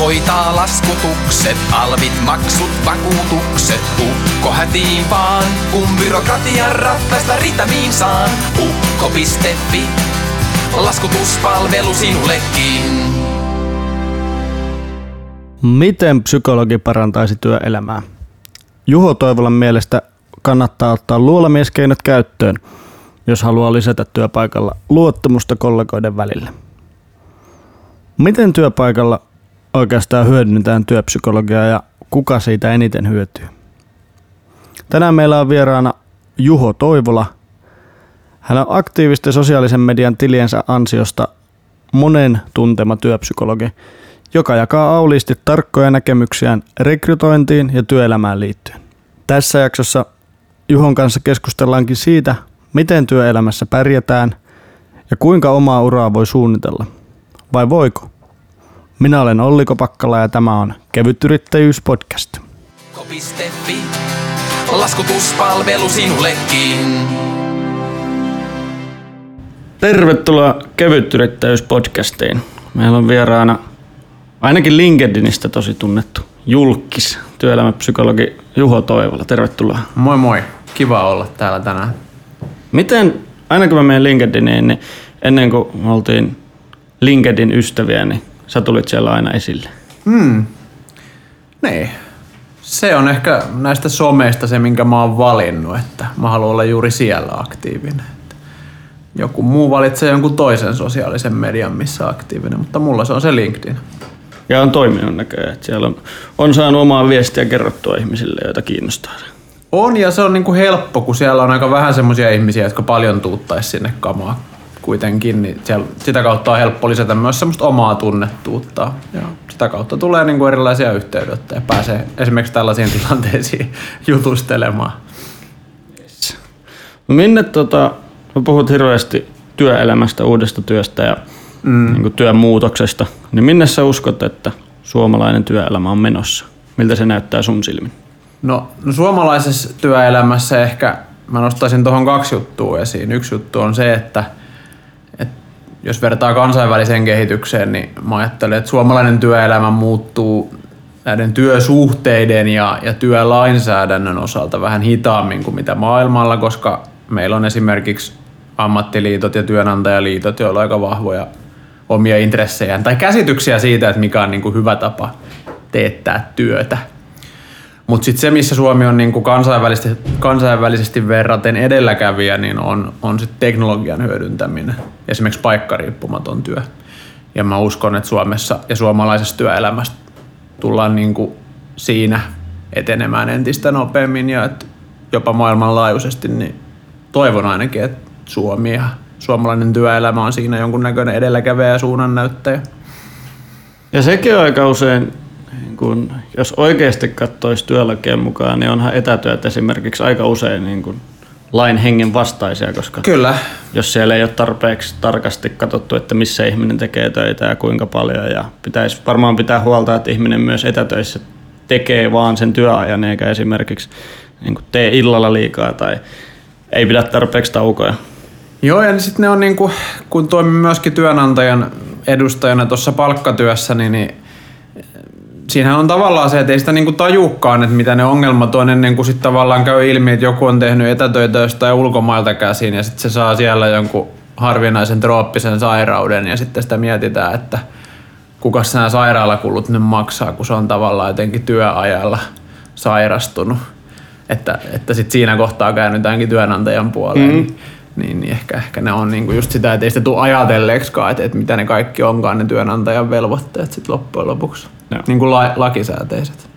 Hoitaa laskutukset, alvit, maksut, vakuutukset. Ukko hätiin vaan, kun byrokratian rattaista ritamiin saan. Ukko.fi, laskutuspalvelu sinullekin. Miten psykologi parantaisi työelämää? Juho Toivolan mielestä kannattaa ottaa luolamieskeinot käyttöön, jos haluaa lisätä työpaikalla luottamusta kollegoiden välillä. Miten työpaikalla oikeastaan hyödynnetään työpsykologiaa ja kuka siitä eniten hyötyy? Tänään meillä on vieraana Juho Toivola. Hän on aktiivisten sosiaalisen median tiliensä ansiosta monen tuntema työpsykologi, joka jakaa auliisti tarkkoja näkemyksiään rekrytointiin ja työelämään liittyen. Tässä jaksossa Juhon kanssa keskustellaankin siitä, miten työelämässä pärjätään ja kuinka omaa uraa voi suunnitella. Vai voiko? Minä olen Olli Kopakkala ja tämä on Kevyt Yrittäjyys podcast. Laskutuspalvelu sinullekin. Tervetuloa Kevyt Yrittäjyys podcastiin. Meillä on vieraana ainakin LinkedInistä tosi tunnettu julkis, työelämäpsykologi Juho Toivola. Tervetuloa. Moi moi, kiva olla täällä tänään. Miten, aina kun mä menen LinkedIniin, niin ennen kuin me oltiin LinkedIn ystäviä, niin sä tulit siellä aina esille. Hmm. Niin. Se on ehkä näistä someista se, minkä mä oon valinnut, että mä haluan olla juuri siellä aktiivinen. Että joku muu valitsee jonkun toisen sosiaalisen median, missä aktiivinen, mutta mulla se on se LinkedIn. Ja on toiminut näköjään, että siellä on, on saanut omaa viestiä kerrottua ihmisille, joita kiinnostaa. On ja se on niinku helppo, kun siellä on aika vähän semmoisia ihmisiä, jotka paljon tuuttaisi sinne kamaa kuitenkin, niin siellä, sitä kautta on helppo lisätä myös semmoista omaa tunnettuutta. Ja sitä kautta tulee niinku erilaisia yhteydenottoja ja pääsee esimerkiksi tällaisiin tilanteisiin jutustelemaan. No minne tota, puhut hirveästi työelämästä, uudesta työstä ja mm. niin työn muutoksesta, niin minne sä uskot, että suomalainen työelämä on menossa? Miltä se näyttää sun silmin? No, no suomalaisessa työelämässä ehkä mä nostaisin tuohon kaksi juttua esiin. Yksi juttu on se, että jos vertaa kansainväliseen kehitykseen, niin mä ajattelen, että suomalainen työelämä muuttuu näiden työsuhteiden ja, ja työlainsäädännön osalta vähän hitaammin kuin mitä maailmalla, koska meillä on esimerkiksi ammattiliitot ja työnantajaliitot, joilla on aika vahvoja omia intressejään tai käsityksiä siitä, että mikä on niin kuin hyvä tapa teettää työtä. Mutta sitten se, missä Suomi on niinku kansainvälisesti, kansainvälisesti verraten edelläkävijä, niin on, on sit teknologian hyödyntäminen, esimerkiksi paikkariippumaton työ. Ja mä uskon, että Suomessa ja suomalaisessa työelämässä tullaan niinku siinä etenemään entistä nopeammin ja että jopa maailmanlaajuisesti, niin toivon ainakin, että Suomi ja suomalainen työelämä on siinä jonkunnäköinen edelläkävijä ja suunnannäyttäjä. Ja sekin on aika usein niin kun, jos oikeasti katsoisi työlakien mukaan, niin onhan etätyöt esimerkiksi aika usein niin kun, lain hengen vastaisia, koska Kyllä. jos siellä ei ole tarpeeksi tarkasti katsottu, että missä ihminen tekee töitä ja kuinka paljon, ja pitäisi varmaan pitää huolta, että ihminen myös etätöissä tekee vaan sen työajan, eikä esimerkiksi niin kuin tee illalla liikaa tai ei pidä tarpeeksi taukoja. Joo, ja sitten ne on niinku, kun toimin myöskin työnantajan edustajana tuossa palkkatyössä, niin, niin siinähän on tavallaan se, että ei sitä niinku tajukaan, että mitä ne ongelmat on ennen kuin sitten tavallaan käy ilmi, että joku on tehnyt etätöitä jostain ulkomailta käsin ja sitten se saa siellä jonkun harvinaisen trooppisen sairauden ja sitten sitä mietitään, että kuka nämä sairaalakulut nyt maksaa, kun se on tavallaan jotenkin työajalla sairastunut. Että, että sitten siinä kohtaa käännytäänkin työnantajan puoleen. Mm. Niin, niin, niin ehkä, ehkä ne on niinku just sitä, että ei sitä tule ajatelleeksikaan, että, että mitä ne kaikki onkaan ne työnantajan velvoitteet sitten loppujen lopuksi. Joo. Niin kuin la, lakisääteiset.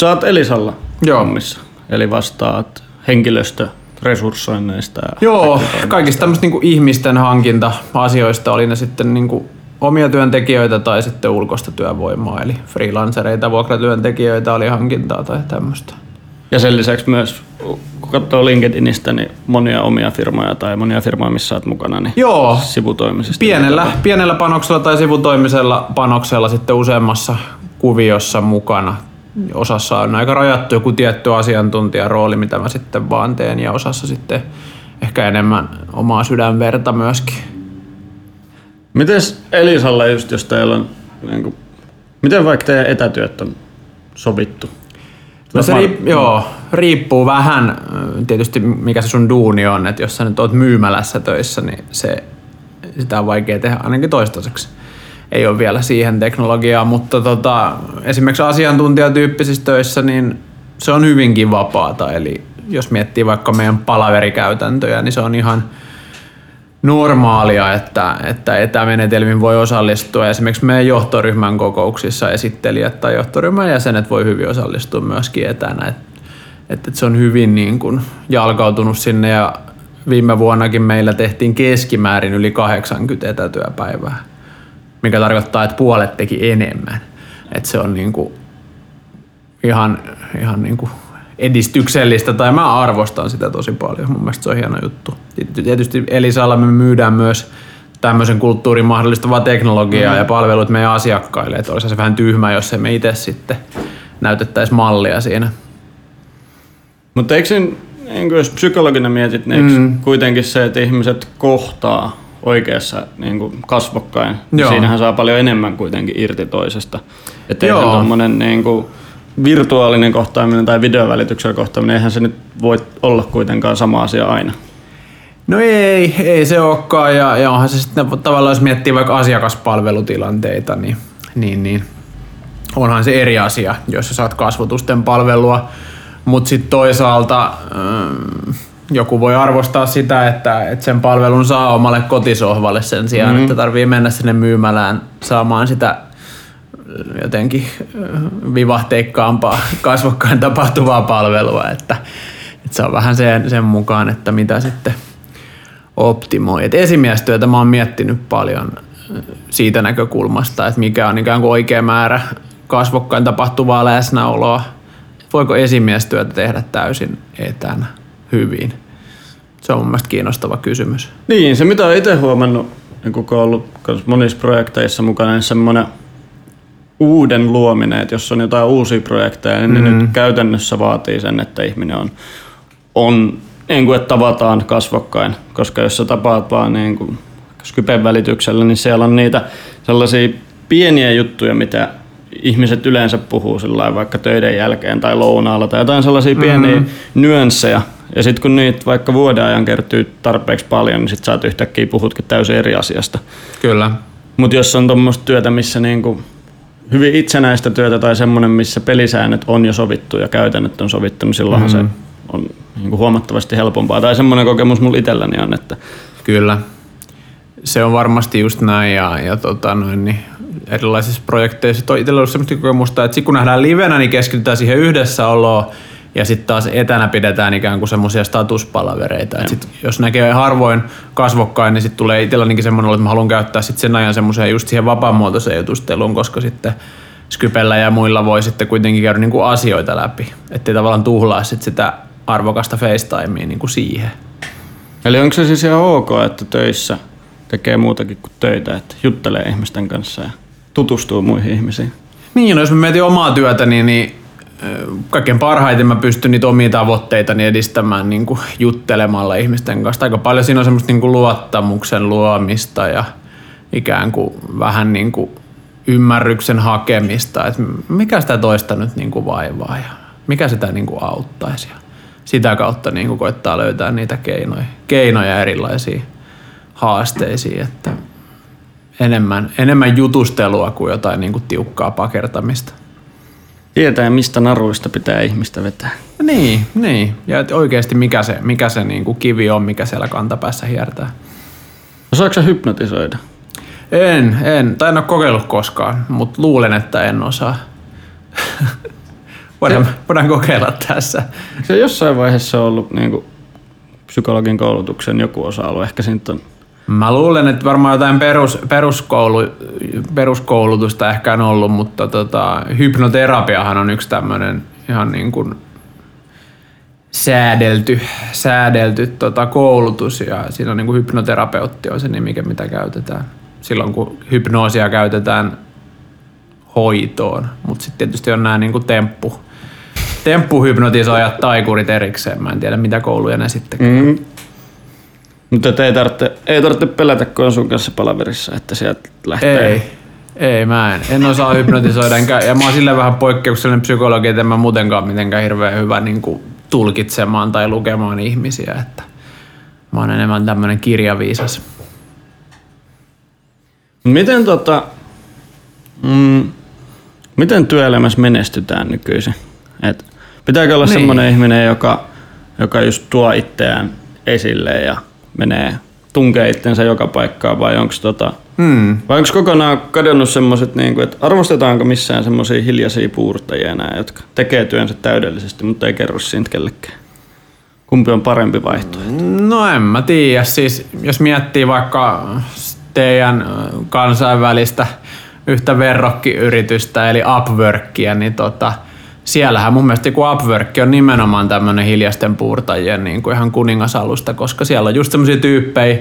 Sä oot Elisalla Joo. hommissa, eli vastaat henkilöstöresurssoinneista. ja Joo, kaikista tämmöistä niinku ihmisten hankinta-asioista oli ne sitten niinku omia työntekijöitä tai sitten ulkoista työvoimaa, eli freelancereita, vuokratyöntekijöitä oli hankintaa tai tämmöistä. Ja sen lisäksi myös, kun katsoo LinkedInistä, niin monia omia firmoja tai monia firmoja, missä olet mukana, niin Joo, sivutoimisesti. pienellä, pienellä panoksella tai sivutoimisella panoksella sitten useammassa kuviossa mukana. Osassa on aika rajattu joku tietty asiantuntijarooli, mitä mä sitten vaan teen, ja osassa sitten ehkä enemmän omaa sydänverta myöskin. Mites Elisalla just, jos teillä on niin kuin Miten vaikka teidän etätyöt on sovittu? No se riip, joo, riippuu vähän tietysti mikä se sun duuni on, että jos sä nyt oot myymälässä töissä, niin se, sitä on vaikea tehdä ainakin toistaiseksi. Ei ole vielä siihen teknologiaa, mutta tota, esimerkiksi asiantuntijatyyppisissä töissä, niin se on hyvinkin vapaata. Eli jos miettii vaikka meidän palaverikäytäntöjä, niin se on ihan normaalia, että, että etämenetelmin voi osallistua. Esimerkiksi meidän johtoryhmän kokouksissa esittelijät tai johtoryhmän jäsenet voi hyvin osallistua myöskin etänä. Et, et, et se on hyvin niin kuin jalkautunut sinne ja viime vuonnakin meillä tehtiin keskimäärin yli 80 etätyöpäivää, mikä tarkoittaa, että puolet teki enemmän. Et se on niin kuin ihan, ihan niin kuin edistyksellistä, tai mä arvostan sitä tosi paljon. Mun mielestä se on hieno juttu. Tietysti Elisalla me myydään myös tämmöisen kulttuurin mahdollistavaa teknologiaa mm. ja palvelut meidän asiakkaille. Että olisi se vähän tyhmä, jos emme itse sitten näytettäisiin mallia siinä. Mutta eikö siinä, niin jos psykologina mietit, niin mm. Mm. kuitenkin se, että ihmiset kohtaa oikeassa niin kuin kasvokkain, niin Joo. siinähän saa paljon enemmän kuitenkin irti toisesta. Että eihän tuommoinen niin kuin virtuaalinen kohtaaminen tai videovälityksellä kohtaaminen, eihän se nyt voi olla kuitenkaan sama asia aina. No ei, ei se olekaan. Ja, ja onhan se sitten tavallaan, jos miettii vaikka asiakaspalvelutilanteita, niin, niin, niin onhan se eri asia, jos sä saat kasvotusten palvelua. Mutta sitten toisaalta mm, joku voi arvostaa sitä, että, että sen palvelun saa omalle kotisohvalle sen sijaan, Mhm. mm-hmm. että tarvii mennä sinne myymälään saamaan sitä jotenkin ö, vivahteikkaampaa kasvokkain tapahtuvaa palvelua, että, että se on vähän sen, sen mukaan, että mitä sitten optimoi. Et esimiestyötä mä oon miettinyt paljon ö, siitä näkökulmasta, että mikä on ikään kuin oikea määrä kasvokkain tapahtuvaa läsnäoloa. Voiko esimiestyötä tehdä täysin etänä hyvin? Se on mun mielestä kiinnostava kysymys. Niin, se mitä olen itse huomannut, niin kun on ollut monissa projekteissa mukana, niin semmoinen uuden luominen, että jos on jotain uusia projekteja, niin mm. ne nyt käytännössä vaatii sen, että ihminen on, on niin kuin, että tavataan kasvokkain, koska jos sä tapaat vaan niin kuin Skypen välityksellä, niin siellä on niitä sellaisia pieniä juttuja, mitä ihmiset yleensä puhuu sillä vaikka töiden jälkeen tai lounaalla tai jotain sellaisia pieniä mm-hmm. nyansseja. Ja sitten kun niitä vaikka vuoden ajan kertyy tarpeeksi paljon, niin sit sä yhtäkkiä puhutkin täysin eri asiasta. Kyllä. Mutta jos on tuommoista työtä, missä niinku hyvin itsenäistä työtä tai semmoinen, missä pelisäännöt on jo sovittu ja käytännöt on sovittu, niin silloinhan mm. se on niinku huomattavasti helpompaa. Tai semmoinen kokemus mulla itselläni on, että Kyllä. Se on varmasti just näin ja, ja tota noin, niin erilaisissa projekteissa on itsellä ollut sellaista kokemusta, että kun nähdään livenä, niin keskitytään siihen yhdessäoloon ja sitten taas etänä pidetään ikään kuin semmoisia statuspalavereita. Et sit, jos näkee harvoin kasvokkain, niin sitten tulee itsellänikin semmoinen että mä haluan käyttää sit sen ajan semmoiseen just siihen vapaamuotoiseen jutusteluun, koska sitten Skypellä ja muilla voi sitten kuitenkin käydä niinku asioita läpi. Ettei tavallaan tuhlaa sit sitä arvokasta FaceTimea niinku siihen. Eli onko se siis ihan ok, että töissä tekee muutakin kuin töitä, että juttelee ihmisten kanssa ja tutustuu muihin ihmisiin? Niin, no jos mä mietin omaa työtä, niin, kaikkein parhaiten mä pystyn niitä omia tavoitteitani edistämään niin kuin juttelemalla ihmisten kanssa. Aika paljon siinä on semmoista niin kuin luottamuksen luomista ja ikään kuin vähän niin kuin ymmärryksen hakemista, että mikä sitä toista nyt niin kuin vaivaa ja mikä sitä niin kuin auttaisi. Ja sitä kautta niin kuin koittaa löytää niitä keinoja, keinoja erilaisiin haasteisiin, että enemmän, enemmän jutustelua kuin jotain niin kuin tiukkaa pakertamista. Tietää, mistä naruista pitää ihmistä vetää. Niin, niin. Ja että oikeasti mikä se, mikä se niin kuin kivi on, mikä siellä kantapäässä hiertää. Osaatko sä hypnotisoida? En, en. Tai en ole kokeillut koskaan, mutta luulen, että en osaa. voidaan, voidaan kokeilla tässä. Se jossain vaiheessa on ollut niin kuin, psykologin koulutuksen joku osa-alue. Ehkä siitä on Mä luulen, että varmaan jotain perus, peruskoulu, peruskoulutusta ehkä on ollut, mutta tota, hypnoterapiahan on yksi tämmöinen ihan niin kuin säädelty, säädelty tota koulutus ja siinä on niin kuin hypnoterapeutti on se nimi, mitä käytetään silloin, kun hypnoosia käytetään hoitoon, mutta sitten tietysti on nämä niin kuin temppu, temppuhypnotisoijat taikurit erikseen. Mä en tiedä, mitä kouluja ne sitten Mm. Mutta ei tarvitse, ei tarvitse pelätä, kun on sun kanssa palaverissa, että sieltä lähtee Ei. Ei, mä en. En osaa hypnotisoida. Enkä, ja mä oon sille vähän poikkeuksellinen psykologi, että en mä muutenkaan mitenkään hirveän hyvä niin kuin tulkitsemaan tai lukemaan ihmisiä. Että mä oon enemmän tämmönen kirjaviisas. Miten tota, mm, miten työelämässä menestytään nykyisin? Et pitääkö olla niin. semmoinen ihminen, joka, joka just tuo itseään esille ja menee tunkee itsensä joka paikkaan vai onko tota, Hmm. vai onko kokonaan kadonnut semmoiset, niin että arvostetaanko missään semmoisia hiljaisia puurtajia enää, jotka tekee työnsä täydellisesti, mutta ei kerro siitä kellekään? Kumpi on parempi vaihtoehto? No en mä tiedä. Siis jos miettii vaikka teidän kansainvälistä yhtä verrokkiyritystä eli Upworkia, niin tota, siellähän mun mielestä kun Upwork on nimenomaan tämmöinen hiljaisten puurtajien niin kuin ihan kuningasalusta, koska siellä on just semmoisia tyyppejä,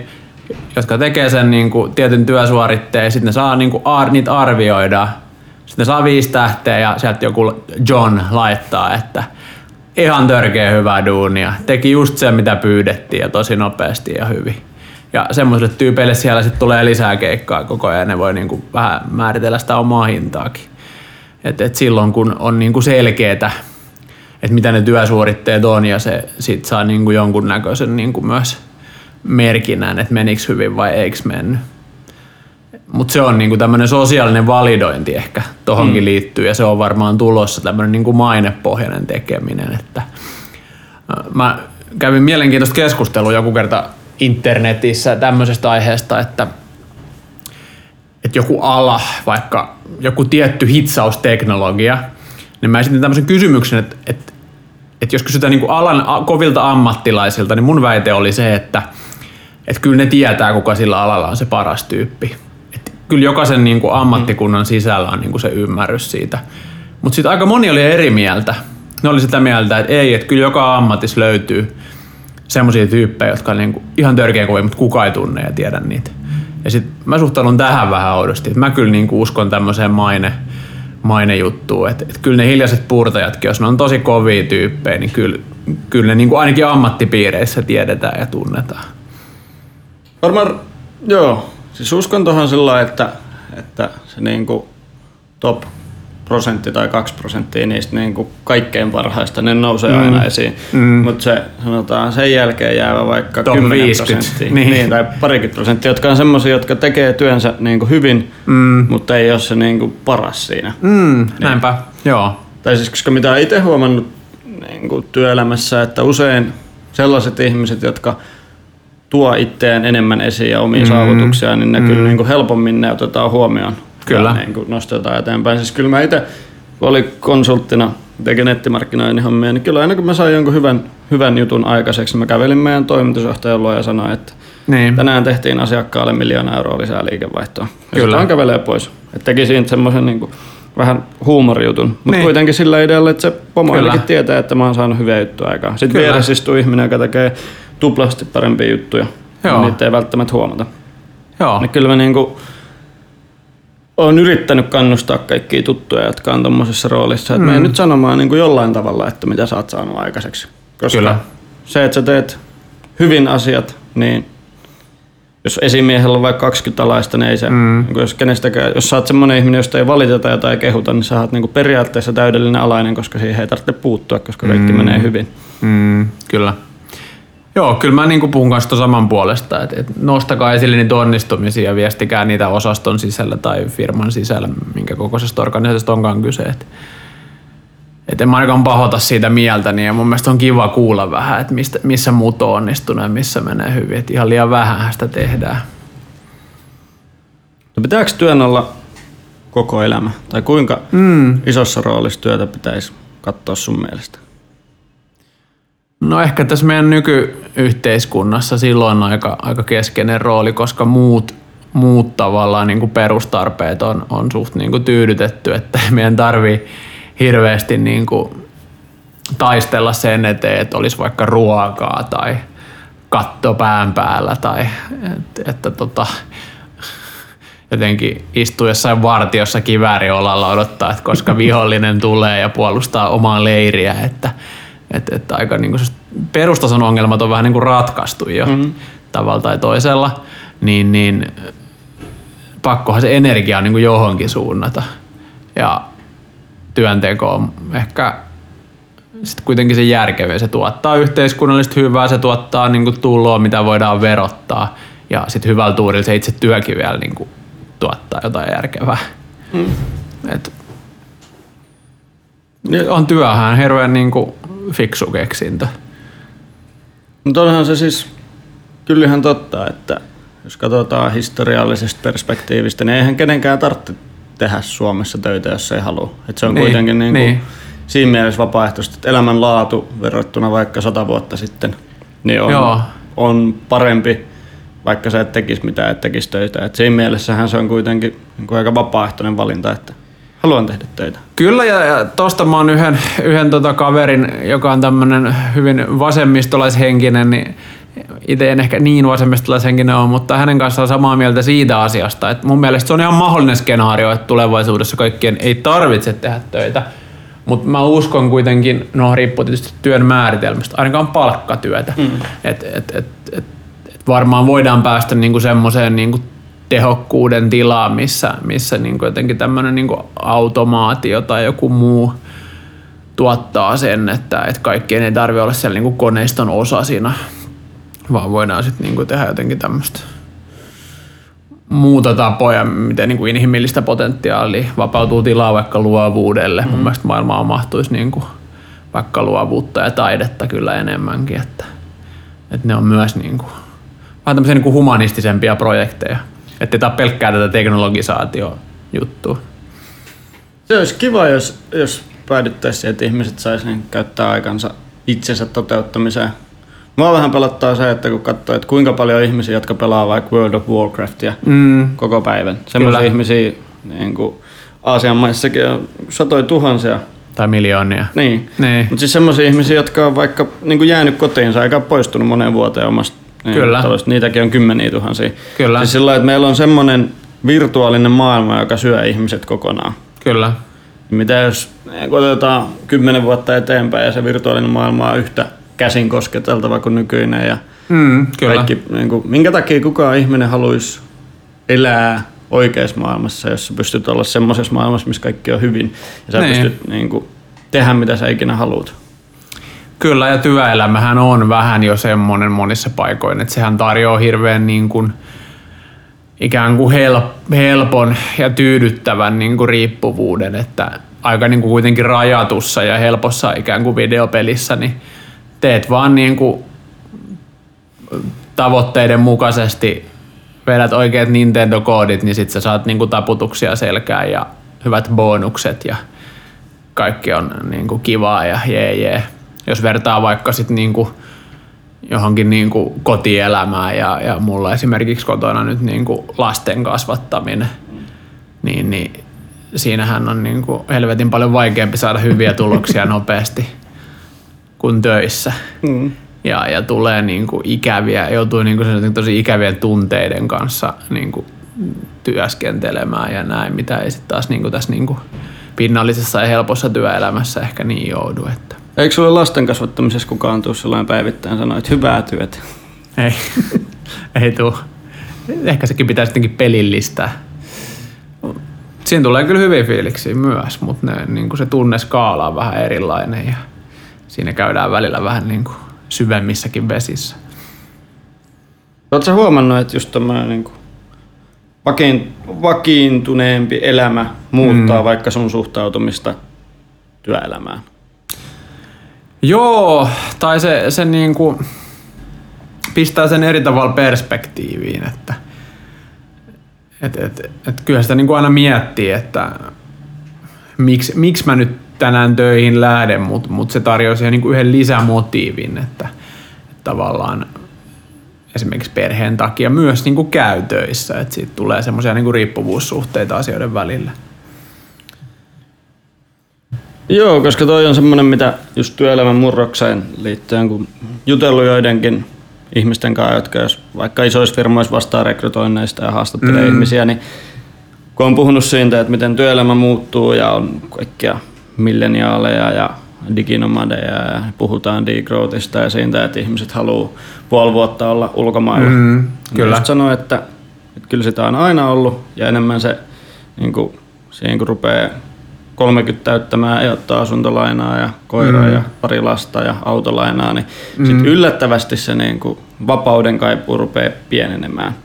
jotka tekee sen niin kuin tietyn työsuoritteen ja sitten ne saa niin kuin ar- niitä arvioida. Sitten ne saa viisi tähteä ja sieltä joku John laittaa, että ihan törkeä hyvää duunia. Teki just sen, mitä pyydettiin ja tosi nopeasti ja hyvin. Ja semmoisille tyypeille siellä sitten tulee lisää keikkaa koko ajan. Ne voi niinku vähän määritellä sitä omaa hintaakin. Et, et silloin kun on niinku selkeetä, että mitä ne työsuoritteet on ja se sit saa niinku jonkunnäköisen niinku myös merkinnän, että menikö hyvin vai eikö mennyt. Mutta se on niinku tämmöinen sosiaalinen validointi ehkä tohonkin mm. liittyy ja se on varmaan tulossa tämmöinen niinku mainepohjainen tekeminen. Että mä kävin mielenkiintoista keskustelua joku kerta internetissä tämmöisestä aiheesta, että, että joku ala, vaikka joku tietty hitsausteknologia, niin mä esitin tämmöisen kysymyksen, että, että, että jos kysytään niin kuin alan kovilta ammattilaisilta, niin mun väite oli se, että, että kyllä ne tietää, kuka sillä alalla on se paras tyyppi. Että kyllä jokaisen niin kuin ammattikunnan sisällä on niin kuin se ymmärrys siitä. Mutta sitten aika moni oli eri mieltä. Ne oli sitä mieltä, että ei, että kyllä joka ammatis löytyy semmoisia tyyppejä, jotka on niinku ihan törkeä kovia, mutta kuka ei tunne ja tiedä niitä. Ja sit mä suhtaudun tähän vähän oudosti. Mä kyllä niinku uskon tämmöiseen maine, mainejuttuun, että et kyllä ne hiljaiset puurtajatkin, jos ne on tosi kovia tyyppejä, niin kyllä, kyllä ne niinku ainakin ammattipiireissä tiedetään ja tunnetaan. Varmaan, joo. Siis uskon tuohon sillä että, että se niinku top prosentti tai kaksi prosenttia niistä niinku kaikkein parhaista, ne nousee mm. aina esiin. Mm. Mutta se sanotaan sen jälkeen jäävä vaikka Top 10 50, prosenttia niin. niin. tai parikymmentä prosenttia, jotka on semmoisia, jotka tekee työnsä niinku hyvin, mm. mutta ei ole se niinku paras siinä. Mm, näinpä, joo. Tai siis koska mitä olen itse huomannut niin kuin työelämässä, että usein sellaiset ihmiset, jotka tuo itseään enemmän esiin ja omia mm. saavutuksia, niin ne mm. kyllä niin kuin helpommin ne otetaan huomioon. Kyllä. Ja niin kuin nostetaan eteenpäin. Siis kyllä mä itse, kun oli konsulttina, tekin nettimarkkinoinnin hommia, niin kyllä aina kun mä sain jonkun hyvän, hyvän jutun aikaiseksi, mä kävelin meidän toimitusjohtajan luo ja sanoin, että Niin. tänään tehtiin asiakkaalle miljoona euroa lisää liikevaihtoa. Ja Kyllä. vaan kävelee pois. Et teki siitä semmoisen niin kuin, vähän huumorijutun, mutta Niin. kuitenkin sillä idealla, että se pomo tietää, että mä oon saanut hyviä juttuja aikaan. Sitten Kyllä. vieressä istuu ihminen, joka tekee tuplasti parempia juttuja. Joo. Niitä ei välttämättä huomata. Joo. Niin kyllä mä niinku oon yrittänyt kannustaa kaikkia tuttuja, jotka on tommosessa roolissa. Että mm. mene nyt sanomaan niinku jollain tavalla, että mitä sä oot saanut aikaiseksi. Koska Kyllä. se, että sä teet hyvin asiat, niin jos esimiehellä on vaikka 20 alaista, niin ei se, mm. niin jos, kenestäkään, jos sä oot semmoinen ihminen, josta ei valiteta jotain ei kehuta, niin sä oot niin periaatteessa täydellinen alainen, koska siihen ei tarvitse puuttua, koska kaikki mm. menee hyvin. Mm, kyllä. Joo, kyllä mä niin puhun kanssa saman puolesta, että, että nostakaa esille niitä onnistumisia ja viestikää niitä osaston sisällä tai firman sisällä, minkä kokoisesta organisaatiosta onkaan kyse. Että, että en mä ainakaan pahoita siitä mieltä, niin ja mun mielestä on kiva kuulla vähän, että mistä, missä muut on onnistunut ja missä menee hyvin. Että ihan liian vähän sitä tehdään. No pitääkö työn olla koko elämä? Tai kuinka mm. isossa roolissa työtä pitäisi katsoa sun mielestä? No ehkä tässä meidän nykyyhteiskunnassa silloin on aika, aika keskeinen rooli, koska muut, muut tavallaan niin kuin perustarpeet on, on suht niin kuin tyydytetty, että ei meidän tarvii hirveästi niin kuin taistella sen eteen, että olisi vaikka ruokaa tai katto pään päällä tai että, että tota, jotenkin istuu jossain vartiossa kivääriolalla odottaa, että koska vihollinen tulee ja puolustaa omaa leiriä, että, että, että aika niin kuin perustason ongelmat on vähän niin kuin ratkaistu jo mm-hmm. tavalla tai toisella, niin, niin pakkohan se energia on niin kuin johonkin suunnata. Ja työnteko on ehkä sitten kuitenkin se järkevä. Se tuottaa yhteiskunnallista hyvää, se tuottaa niin kuin tuloa, mitä voidaan verottaa. Ja sitten hyvällä tuurilla se itse työkin vielä niin kuin tuottaa jotain järkevää. Mm. Et on työhän hirveän niin kuin fiksu keksintö. Mutta onhan se siis kyllähän totta, että jos katsotaan historiallisesta perspektiivistä, niin eihän kenenkään tarvitse tehdä Suomessa töitä, jos ei halua. Et se on niin, kuitenkin niin kuin niin. siinä mielessä vapaaehtoista, että elämänlaatu verrattuna vaikka sata vuotta sitten niin on, on parempi, vaikka sä et tekisi mitään, et tekisi töitä. Et siinä mielessähän se on kuitenkin niin kuin aika vapaaehtoinen valinta, että haluan tehdä töitä. Kyllä, ja, ja tosta mä oon yhden, yhden tota kaverin, joka on tämmönen hyvin vasemmistolaishenkinen, niin itse en ehkä niin vasemmistolaishenkinen ole, mutta hänen kanssaan samaa mieltä siitä asiasta, että mun mielestä se on ihan mahdollinen skenaario, että tulevaisuudessa kaikkien ei tarvitse tehdä töitä, mutta mä uskon kuitenkin, no riippuu tietysti työn määritelmästä, ainakaan palkkatyötä, mm. että et, et, et, et varmaan voidaan päästä niinku semmoiseen niinku tehokkuuden tilaan, missä, missä niinku jotenkin tämmöinen niinku automaatio tai joku muu tuottaa sen, että, että kaikkien ei tarvitse olla siellä niinku koneiston osa siinä vaan voidaan sitten niinku tehdä jotenkin tämmöistä muuta tapoja, miten niinku inhimillistä potentiaalia vapautuu tilaa vaikka luovuudelle. Mm. Mun mielestä maailmaan mahtuisi niinku vaikka luovuutta ja taidetta kyllä enemmänkin, että, että ne on myös niinku, vähän tämmöisiä niinku humanistisempia projekteja. Että tämä pelkkää tätä teknologisaatio juttua. Se olisi kiva, jos, jos päädyttäisiin että ihmiset saisivat käyttää aikansa itsensä toteuttamiseen Mua vähän pelottaa se, että kun katsoo, että kuinka paljon ihmisiä, jotka pelaa vaikka World of Warcraftia mm. koko päivän. Sellaisia ihmisiä niin kuin Aasian maissakin on satoja tuhansia. Tai miljoonia. Niin. niin. Mutta siis sellaisia ihmisiä, jotka on vaikka niin kuin jäänyt kotiinsa eikä poistunut moneen vuoteen omasta niin, Kyllä. Talosta. Niitäkin on kymmeniä tuhansia. Kyllä. Siis sillä että meillä on semmoinen virtuaalinen maailma, joka syö ihmiset kokonaan. Kyllä. Mitä jos otetaan kymmenen vuotta eteenpäin ja se virtuaalinen maailma on yhtä käsin kosketeltava kuin nykyinen. Ja mm, kyllä. Kaikki, niin kuin, minkä takia kukaan ihminen haluaisi elää oikeassa maailmassa, jos sä pystyt olla semmoisessa maailmassa, missä kaikki on hyvin. Ja sä niin. pystyt niin kuin, tehdä mitä sä ikinä haluat. Kyllä, ja työelämähän on vähän jo semmoinen monissa paikoin, että sehän tarjoaa hirveän niin kuin, ikään kuin helpon ja tyydyttävän niin kuin riippuvuuden, että aika niin kuin kuitenkin rajatussa ja helpossa ikään kuin videopelissä, niin teet vaan niin kuin tavoitteiden mukaisesti vedät oikeat Nintendo-koodit, niin sit sä saat niin kuin taputuksia selkään ja hyvät bonukset ja kaikki on niin kuin kivaa ja jee jee. Jos vertaa vaikka sit niin kuin johonkin niin kuin kotielämään ja, ja mulla esimerkiksi kotona nyt niin kuin lasten kasvattaminen, niin, niin siinähän on niin kuin helvetin paljon vaikeampi saada hyviä tuloksia nopeasti kuin töissä. Mm. Ja, ja tulee niin kuin ikäviä, joutuu niin kuin tosi ikävien tunteiden kanssa niin kuin työskentelemään ja näin, mitä ei sitten taas niin kuin tässä niin kuin pinnallisessa ja helpossa työelämässä ehkä niin joudu. Että. Eikö sulle lasten kasvattamisessa kukaan tule sellainen päivittäin sanoa, että hyvää työtä? Ei, ei tule. Ehkä sekin pitää sittenkin pelillistää. Siinä tulee kyllä hyviä fiiliksiä myös, mutta ne, niin kuin se tunneskaala on vähän erilainen ja siinä käydään välillä vähän niin kuin syvemmissäkin vesissä. Oletko huomannut, että just tämmöinen niin vakiin, vakiintuneempi elämä muuttaa mm. vaikka sun suhtautumista työelämään? Joo, tai se, se niin kuin pistää sen eri tavalla perspektiiviin, että et, et, et kyllä sitä niin kuin aina miettii, että miksi, miksi mä nyt tänään töihin lähde, mutta mut se tarjoaa siihen niin kuin yhden lisämotiivin, että, että tavallaan esimerkiksi perheen takia myös niin kuin käy töissä, että siitä tulee semmoisia niin riippuvuussuhteita asioiden välillä. Joo, koska toi on semmoinen, mitä just työelämän murrokseen liittyen, kun jutellut joidenkin ihmisten kanssa, jotka jos vaikka isoissa firmoissa vastaa rekrytoinneista ja haastattelee mm. ihmisiä, niin kun on puhunut siitä, että miten työelämä muuttuu ja on kaikkia milleniaaleja ja diginomadeja ja puhutaan degrowthista ja siitä, että ihmiset haluaa puoli vuotta olla ulkomailla. Mm, kyllä. Just sanoi, että Et kyllä sitä on aina ollut ja enemmän se, niin kuin, siihen kun rupeaa 30 täyttämään ja ottaa asuntolainaa ja koiraa mm. ja pari lasta ja autolainaa, niin mm. sit yllättävästi se niin kuin, vapauden kaipuu rupeaa pienenemään.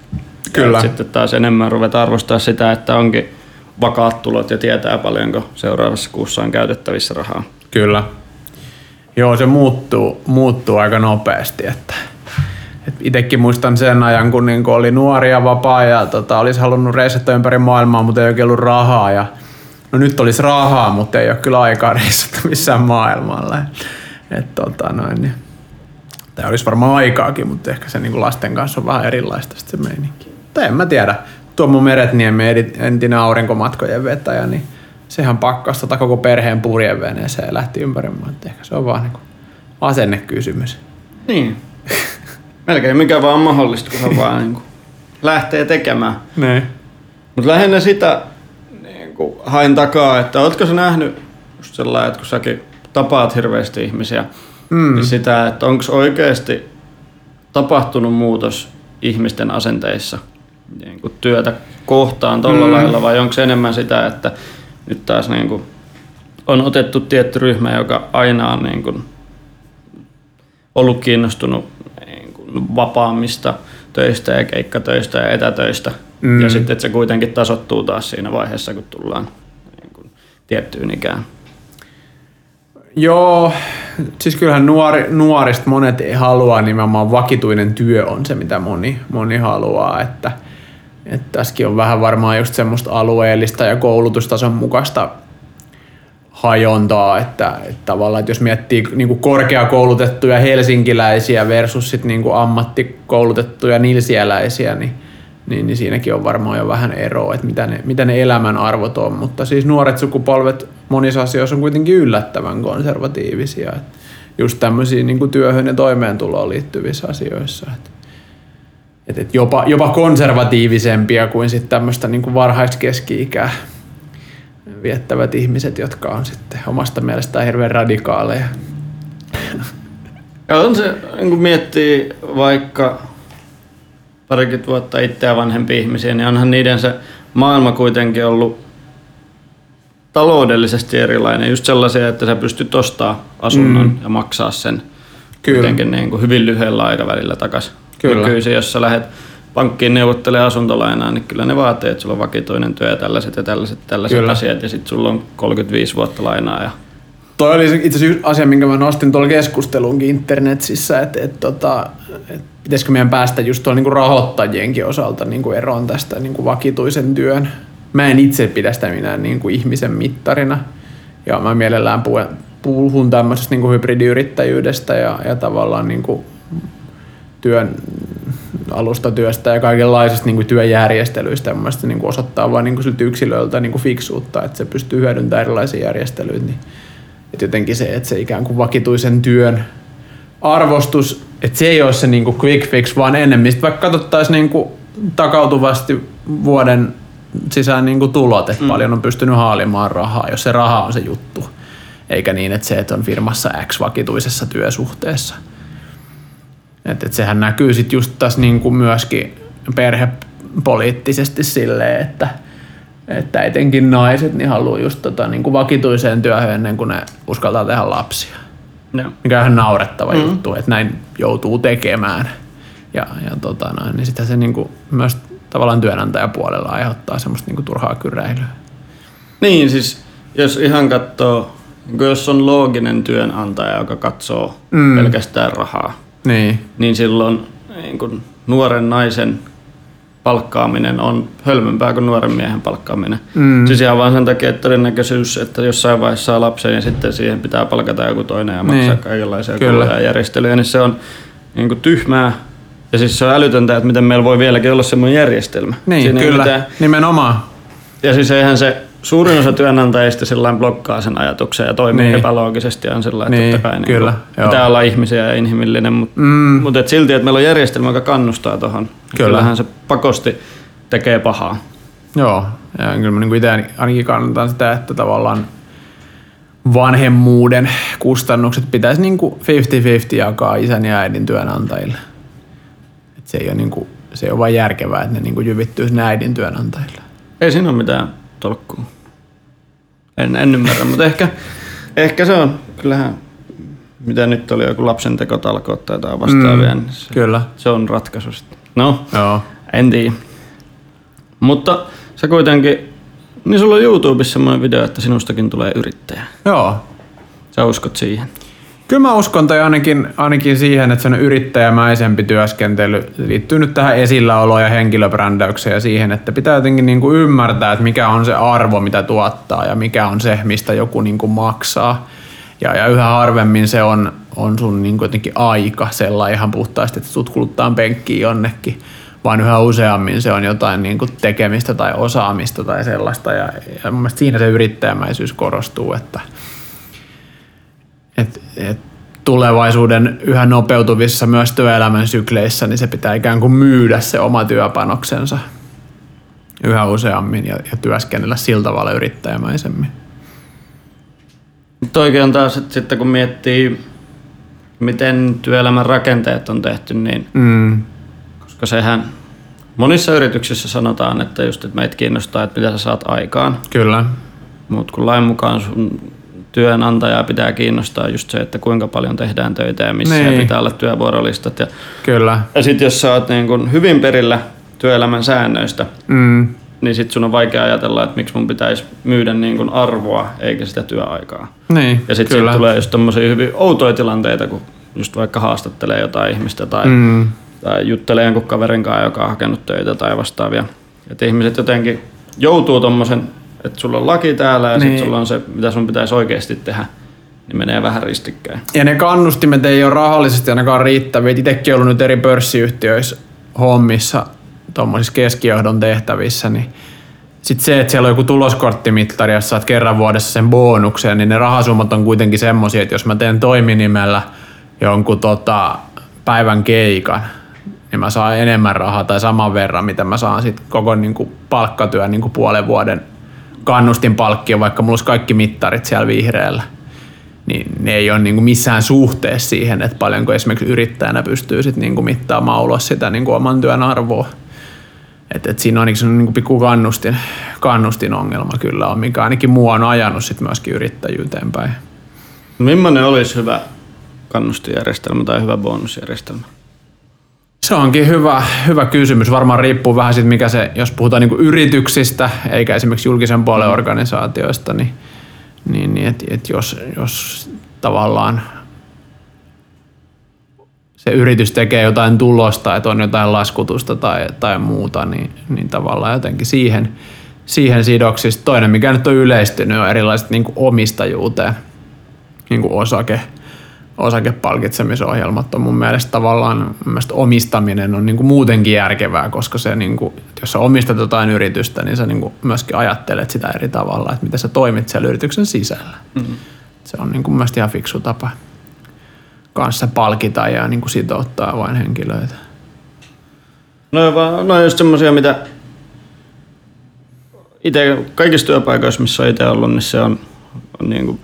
Kyllä. Ja sitten taas enemmän ruveta arvostaa sitä, että onkin vakaat tulot ja tietää paljonko seuraavassa kuussa on käytettävissä rahaa. Kyllä. Joo, se muuttuu, muuttuu aika nopeasti. Että, et itekin muistan sen ajan, kun niinku oli nuori ja vapaa ja tota, olisi halunnut reissata ympäri maailmaa, mutta ei oikein ollut rahaa. Ja, no nyt olisi rahaa, mutta ei ole kyllä aikaa reissata missään maailmalla. Et, tota, noin, niin. Tämä olisi varmaan aikaakin, mutta ehkä se niin lasten kanssa on vähän erilaista se meininki. Tai en mä tiedä. Tuommo Meretniemi, entinen aurinkomatkojen vetäjä, niin sehän pakkasi tota koko perheen purjeveneeseen ja lähti ympäri maailmaa. Ehkä se on vaan niin asennekysymys. Niin. Melkein mikä vaan on mahdollista, kunhan vaan niin kuin lähtee tekemään. Niin. Mutta lähinnä sitä kuin hain takaa, että ootko sä nähnyt just sellainen, että kun säkin tapaat hirveästi ihmisiä, mm. niin sitä, että onko oikeasti tapahtunut muutos ihmisten asenteissa niin kuin työtä kohtaan tuolla mm. lailla, vai onko se enemmän sitä, että nyt taas niin kuin on otettu tietty ryhmä, joka aina on niin kuin ollut kiinnostunut niin kuin vapaammista töistä ja keikkatöistä ja etätöistä. Mm. Ja sitten että se kuitenkin tasottuu taas siinä vaiheessa, kun tullaan niin kuin tiettyyn ikään. Joo, siis kyllähän nuori, nuorista monet ei halua, nimenomaan vakituinen työ on se, mitä moni, moni haluaa. Että, että tässäkin on vähän varmaan just semmoista alueellista ja koulutustason mukaista hajontaa, että, että tavallaan, että jos miettii niin kuin korkeakoulutettuja helsinkiläisiä versus sit niin kuin ammattikoulutettuja nilsiäläisiä, niin, niin, niin siinäkin on varmaan jo vähän eroa, että mitä ne, mitä ne elämän arvot on, mutta siis nuoret sukupolvet monissa asioissa on kuitenkin yllättävän konservatiivisia, että just tämmöisiin niin työhön ja toimeentuloon liittyvissä asioissa, että et, et jopa, jopa konservatiivisempia kuin sitten tämmöistä niin varhaiskeski-ikää viettävät ihmiset, jotka on sitten omasta mielestään hirveän radikaaleja. Ja on se, niin kun miettii vaikka parikymmentä vuotta itseä vanhempia ihmisiä, niin onhan niiden se maailma kuitenkin ollut taloudellisesti erilainen. Just sellaisia, että sä pystyt ostamaan asunnon mm. ja maksaa sen Kyllä. kuitenkin niin kuin hyvin lyhyellä aikavälillä takaisin. Kyllä. Nykyisin, jos sä lähdet pankkiin neuvottelee asuntolainaa, niin kyllä ne vaatii, että sulla on vakitoinen työ ja tällaiset ja tällaiset, tällaiset kyllä. asiat ja sitten sulla on 35 vuotta lainaa. Ja... Toi oli itse asiassa asia, minkä mä nostin tuolla keskusteluunkin internetissä, että, että, tota, että pitäisikö meidän päästä just tuolla niin rahoittajienkin osalta niin kuin eroon tästä niin kuin vakituisen työn. Mä en itse pidä sitä minä niin kuin ihmisen mittarina ja mä mielellään puhun tämmöisestä niin kuin hybridiyrittäjyydestä ja, ja tavallaan niin kuin työn alustatyöstä ja kaikenlaisista niin kuin työjärjestelyistä mun niin kuin osoittaa vain niin kuin yksilöltä niin kuin fiksuutta, että se pystyy hyödyntämään erilaisia järjestelyitä. Niin, että jotenkin se, että se ikään kuin vakituisen työn arvostus, että se ei ole se niin kuin quick fix, vaan enemmän. vaikka katsottaisiin niin kuin takautuvasti vuoden sisään niin kuin tulot, että mm. paljon on pystynyt haalimaan rahaa, jos se raha on se juttu. Eikä niin, että se, että on firmassa X vakituisessa työsuhteessa – et, et sehän näkyy sitten just tässä niinku myöskin perhepoliittisesti silleen, että, että etenkin naiset niin haluaa just tota, niinku vakituiseen työhön ennen kuin ne uskaltaa tehdä lapsia. No. Mikä on ihan naurettava mm. juttu, että näin joutuu tekemään. Ja, ja tota, noin, niin sitä se niinku myös tavallaan työnantajapuolella aiheuttaa semmoista niinku turhaa kyräilyä. Niin, siis jos ihan katsoo, jos on looginen työnantaja, joka katsoo mm. pelkästään rahaa, niin, niin silloin niin kun nuoren naisen palkkaaminen on hölmömpää kuin nuoren miehen palkkaaminen. Mm. Siis ihan vaan sen takia, että todennäköisyys, että jossain vaiheessa saa lapsen ja sitten siihen pitää palkata joku toinen ja maksaa niin. kaikenlaisia kuluja ja järjestelyjä, niin se on niin kuin tyhmää. Ja siis se on älytöntä, että miten meillä voi vieläkin olla semmoinen järjestelmä. Niin, Siinä kyllä, mitään... nimenomaan. Ja siis eihän se suurin osa työnantajista sillä blokkaa sen ajatuksen ja toimii niin. epäloogisesti on sillä että niin, totta kai niin kyllä, niin pitää olla ihmisiä ja inhimillinen, mutta mm. mut et silti, että meillä on järjestelmä, joka kannustaa tuohon. Kyllä. Kyllähän se pakosti tekee pahaa. Joo, ja kyllä mä niin itse ainakin kannatan sitä, että tavallaan vanhemmuuden kustannukset pitäisi niin 50-50 jakaa isän ja äidin työnantajille. Et se ei ole niin kuin se on vain järkevää, että ne niin kuin jyvittyy sinne äidin työnantajille. Ei siinä ole mitään tolkkua. En, en ymmärrä, mutta ehkä, ehkä se on. Kyllähän, mitä nyt oli joku lapsen tekotalkoot tai jotain vastaavia, mm, niin se, Kyllä. se on ratkaisu sitten. No, Joo. en tiedä. Mutta sä kuitenkin, niin sulla on YouTubessa semmoinen video, että sinustakin tulee yrittäjä. Joo. Sä uskot siihen. Kyllä mä uskon tai ainakin, ainakin siihen, että se yrittäjämäisempi työskentely liittyy nyt tähän esilläoloon ja henkilöbrändäykseen ja siihen, että pitää jotenkin niin kuin ymmärtää, että mikä on se arvo, mitä tuottaa ja mikä on se, mistä joku niin kuin maksaa. Ja, ja yhä harvemmin se on, on sun niin kuin jotenkin aika sellainen ihan puhtaasti, että sut kuluttaa penkkiin jonnekin, vaan yhä useammin se on jotain niin kuin tekemistä tai osaamista tai sellaista. Ja, ja mun mielestä siinä se yrittäjämäisyys korostuu, että, et, et tulevaisuuden yhä nopeutuvissa myös työelämän sykleissä, niin se pitää ikään kuin myydä se oma työpanoksensa yhä useammin ja, ja työskennellä sillä tavalla yrittäjämäisemmin. Toikin on taas, että sitten kun miettii, miten työelämän rakenteet on tehty, niin Mm. koska sehän monissa yrityksissä sanotaan, että just, että meitä kiinnostaa, että mitä sä saat aikaan. Kyllä. Mutta kun lain mukaan sun työnantajaa pitää kiinnostaa just se, että kuinka paljon tehdään töitä ja missä Niin. pitää olla työvuorolistat. Ja, Kyllä. ja sitten jos sä oot niin kun hyvin perillä työelämän säännöistä, Mm. niin sit sun on vaikea ajatella, että miksi mun pitäisi myydä niin kun arvoa eikä sitä työaikaa. Niin, Ja sitten tulee just tommosia hyvin outoja tilanteita, kun just vaikka haastattelee jotain ihmistä tai, Mm. tai juttelee jonkun kaverin kanssa, joka on hakenut töitä tai vastaavia. Että ihmiset jotenkin joutuu tommosen, että sulla on laki täällä ja niin. Sitten sulla on se, mitä sun pitäisi oikeasti tehdä, niin menee vähän ristikkäin. Ja ne kannustimet ei ole rahallisesti ainakaan riittäviä. Itsekin ollut nyt eri pörssiyhtiöissä hommissa, tuommoisissa keskijohdon tehtävissä, niin sitten se, että siellä on joku tuloskorttimittari, jos saat kerran vuodessa sen bonuksen, niin ne rahasummat on kuitenkin semmoisia, että jos mä teen toiminimellä jonkun tota, päivän keikan, niin mä saan enemmän rahaa tai saman verran, mitä mä saan sit koko niinku palkkatyön niinku puolen vuoden kannustinpalkkio, vaikka mulla olisi kaikki mittarit siellä vihreällä niin ne ei ole niinku missään suhteessa siihen, että paljonko esimerkiksi yrittäjänä pystyy sit niinku mittaamaan ulos sitä niinku oman työn arvoa. Et, et siinä on ainakin niinku pikku kannustin, kannustin ongelma kyllä on, mikä ainakin mua on ajanut sit myöskin yrittäjyyteen päin. Millainen olisi hyvä kannustujärjestelmä tai hyvä bonusjärjestelmä? Se onkin hyvä, hyvä kysymys. Varmaan riippuu vähän siitä, mikä se, jos puhutaan niinku yrityksistä, eikä esimerkiksi julkisen puolen organisaatioista, niin, niin, niin että et jos, jos tavallaan se yritys tekee jotain tulosta, että on jotain laskutusta tai, tai muuta, niin, niin tavallaan jotenkin siihen, siihen sidoksista. Toinen, mikä nyt on yleistynyt, on erilaiset niin kuin omistajuuteen, niin kuin osake, osakepalkitsemisohjelmat on mun mielestä tavallaan, mun mielestä omistaminen on niin kuin muutenkin järkevää, koska se, niin kuin, jos sä omistat jotain yritystä, niin sä niin kuin myöskin ajattelet sitä eri tavalla, että miten sä toimit siellä yrityksen sisällä. Mm-hmm. Se on niin kuin mun mielestä ihan fiksu tapa kanssa palkita ja niin kuin sitouttaa vain henkilöitä. No, vaan, no just semmosia, mitä itse kaikissa työpaikoissa, missä on itse ollut, niin se on, on niin kuin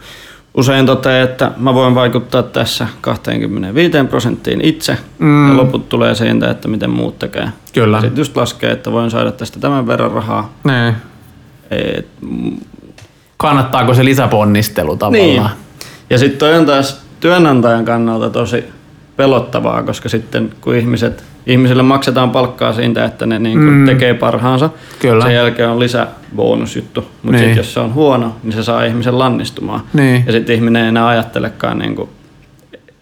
usein toteaa, että mä voin vaikuttaa tässä 25 prosenttiin itse mm. ja loput tulee siitä, että miten muut tekee. Kyllä. Sitten just laskee, että voin saada tästä tämän verran rahaa. Nee. Et, Kannattaako se lisäponnistelu tavallaan? niin. Ja sitten toi on taas työnantajan kannalta tosi pelottavaa, koska sitten kun ihmiset, ihmisille maksetaan palkkaa siitä, että ne niin mm. tekee parhaansa, Kyllä. sen jälkeen on lisäbonusjuttu. Mutta Niin. sitten jos se on huono, niin se saa ihmisen lannistumaan. Niin. Ja sitten ihminen ei enää ajattelekaan, niin kuin,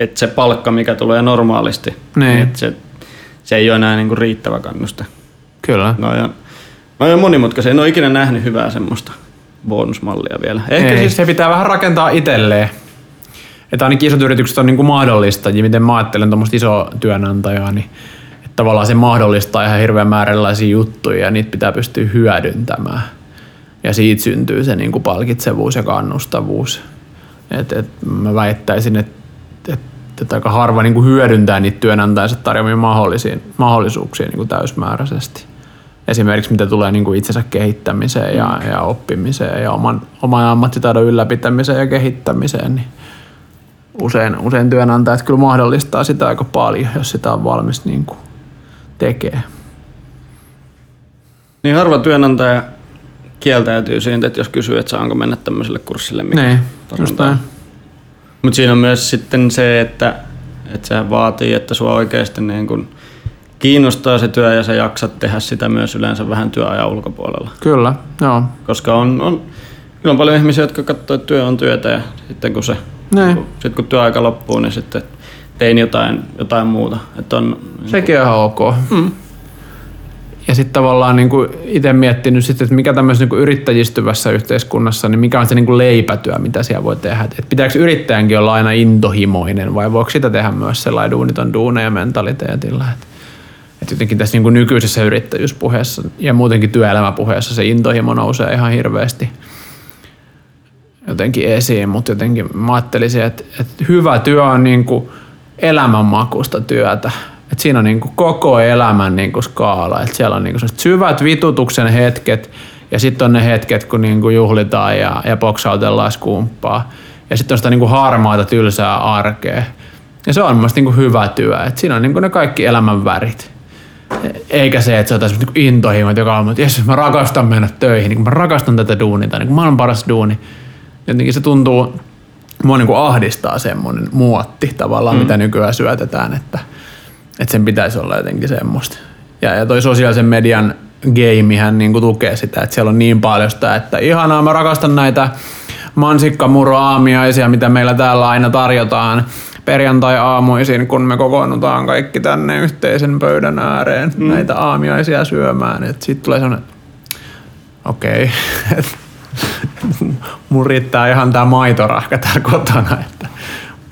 että se palkka, mikä tulee normaalisti, Niin. että se, se ei ole enää niin kuin riittävä kannuste. Kyllä. No ja, no ja monimutkaisia. En ole ikinä nähnyt hyvää semmoista bonusmallia vielä. Ehkä Ei, siis se pitää vähän rakentaa itselleen. Että ainakin isot yritykset on niin kuin mahdollista, ja miten mä ajattelen tuommoista isoa työnantajaa, niin että tavallaan se mahdollistaa ihan hirveän määrä erilaisia juttuja, ja niitä pitää pystyä hyödyntämään. Ja siitä syntyy se niin kuin palkitsevuus ja kannustavuus. Et, et mä väittäisin, että et, et aika harva niin kuin hyödyntää niitä työnantajansa tarjoamia mahdollisuuksia niin kuin täysmääräisesti esimerkiksi mitä tulee niin kuin itsensä kehittämiseen ja, ja oppimiseen ja oman, oman ammattitaidon ylläpitämiseen ja kehittämiseen, niin usein, usein työnantajat kyllä mahdollistaa sitä aika paljon, jos sitä on valmis niin kuin tekee. Niin harva työnantaja kieltäytyy siitä, että jos kysyy, että saanko mennä tämmöiselle kurssille. Mikä Niin, just. Mutta siinä on myös sitten se, että, että sehän vaatii, että sua oikeasti niin kun kiinnostaa se työ ja sä jaksat tehdä sitä myös yleensä vähän työajan ulkopuolella. Kyllä, joo. Koska on, on, kyllä on paljon ihmisiä, jotka katsoo, että työ on työtä ja sitten kun se Niin. sitten kun työaika loppuu, niin sitten tein jotain, jotain muuta. Että on, Sekin on ihan ok. Mm. Ja sitten tavallaan niin itse miettinyt, sit, että mikä tämmöisessä niin yrittäjistyvässä yhteiskunnassa, niin mikä on se niin leipätyö, mitä siellä voi tehdä. Et pitääkö yrittäjänkin olla aina intohimoinen vai voiko sitä tehdä myös sellainen duuniton duuneja mentaliteetillä? Et, et jotenkin tässä niin nykyisessä yrittäjyyspuheessa ja muutenkin työelämäpuheessa se intohimo nousee ihan hirveästi jotenkin esiin, mutta jotenkin mä ajattelisin, että, että hyvä työ on niin kuin elämänmakusta työtä. Et siinä on niin kuin koko elämän niin kuin skaala. Et siellä on niin kuin syvät vitutuksen hetket ja sitten on ne hetket, kun niin kuin juhlitaan ja, ja boksautellaan skumppaa. Ja sitten on sitä niin kuin harmaata, tylsää arkea. Ja se on mielestäni niin hyvä työ. Et siinä on niin kuin ne kaikki elämän värit. Eikä se, että se on tässä niin intohimo, joka on, että jes, mä rakastan mennä töihin, niin mä rakastan tätä duunia, tai niin maailman paras duuni. Jotenkin se tuntuu, mua niin kuin ahdistaa semmoinen muotti tavallaan, mm. mitä nykyään syötetään, että, että sen pitäisi olla jotenkin semmoista. Ja, ja toi sosiaalisen median gamehän niin kuin tukee sitä, että siellä on niin paljon sitä, että ihanaa, mä rakastan näitä mansikkamuro-aamiaisia, mitä meillä täällä aina tarjotaan perjantai-aamuisin, kun me kokoonnutaan kaikki tänne yhteisen pöydän ääreen mm. näitä aamiaisia syömään. Sitten tulee sellainen, okei, okay. Mun riittää ihan tää maitorahka täällä kotona. Että.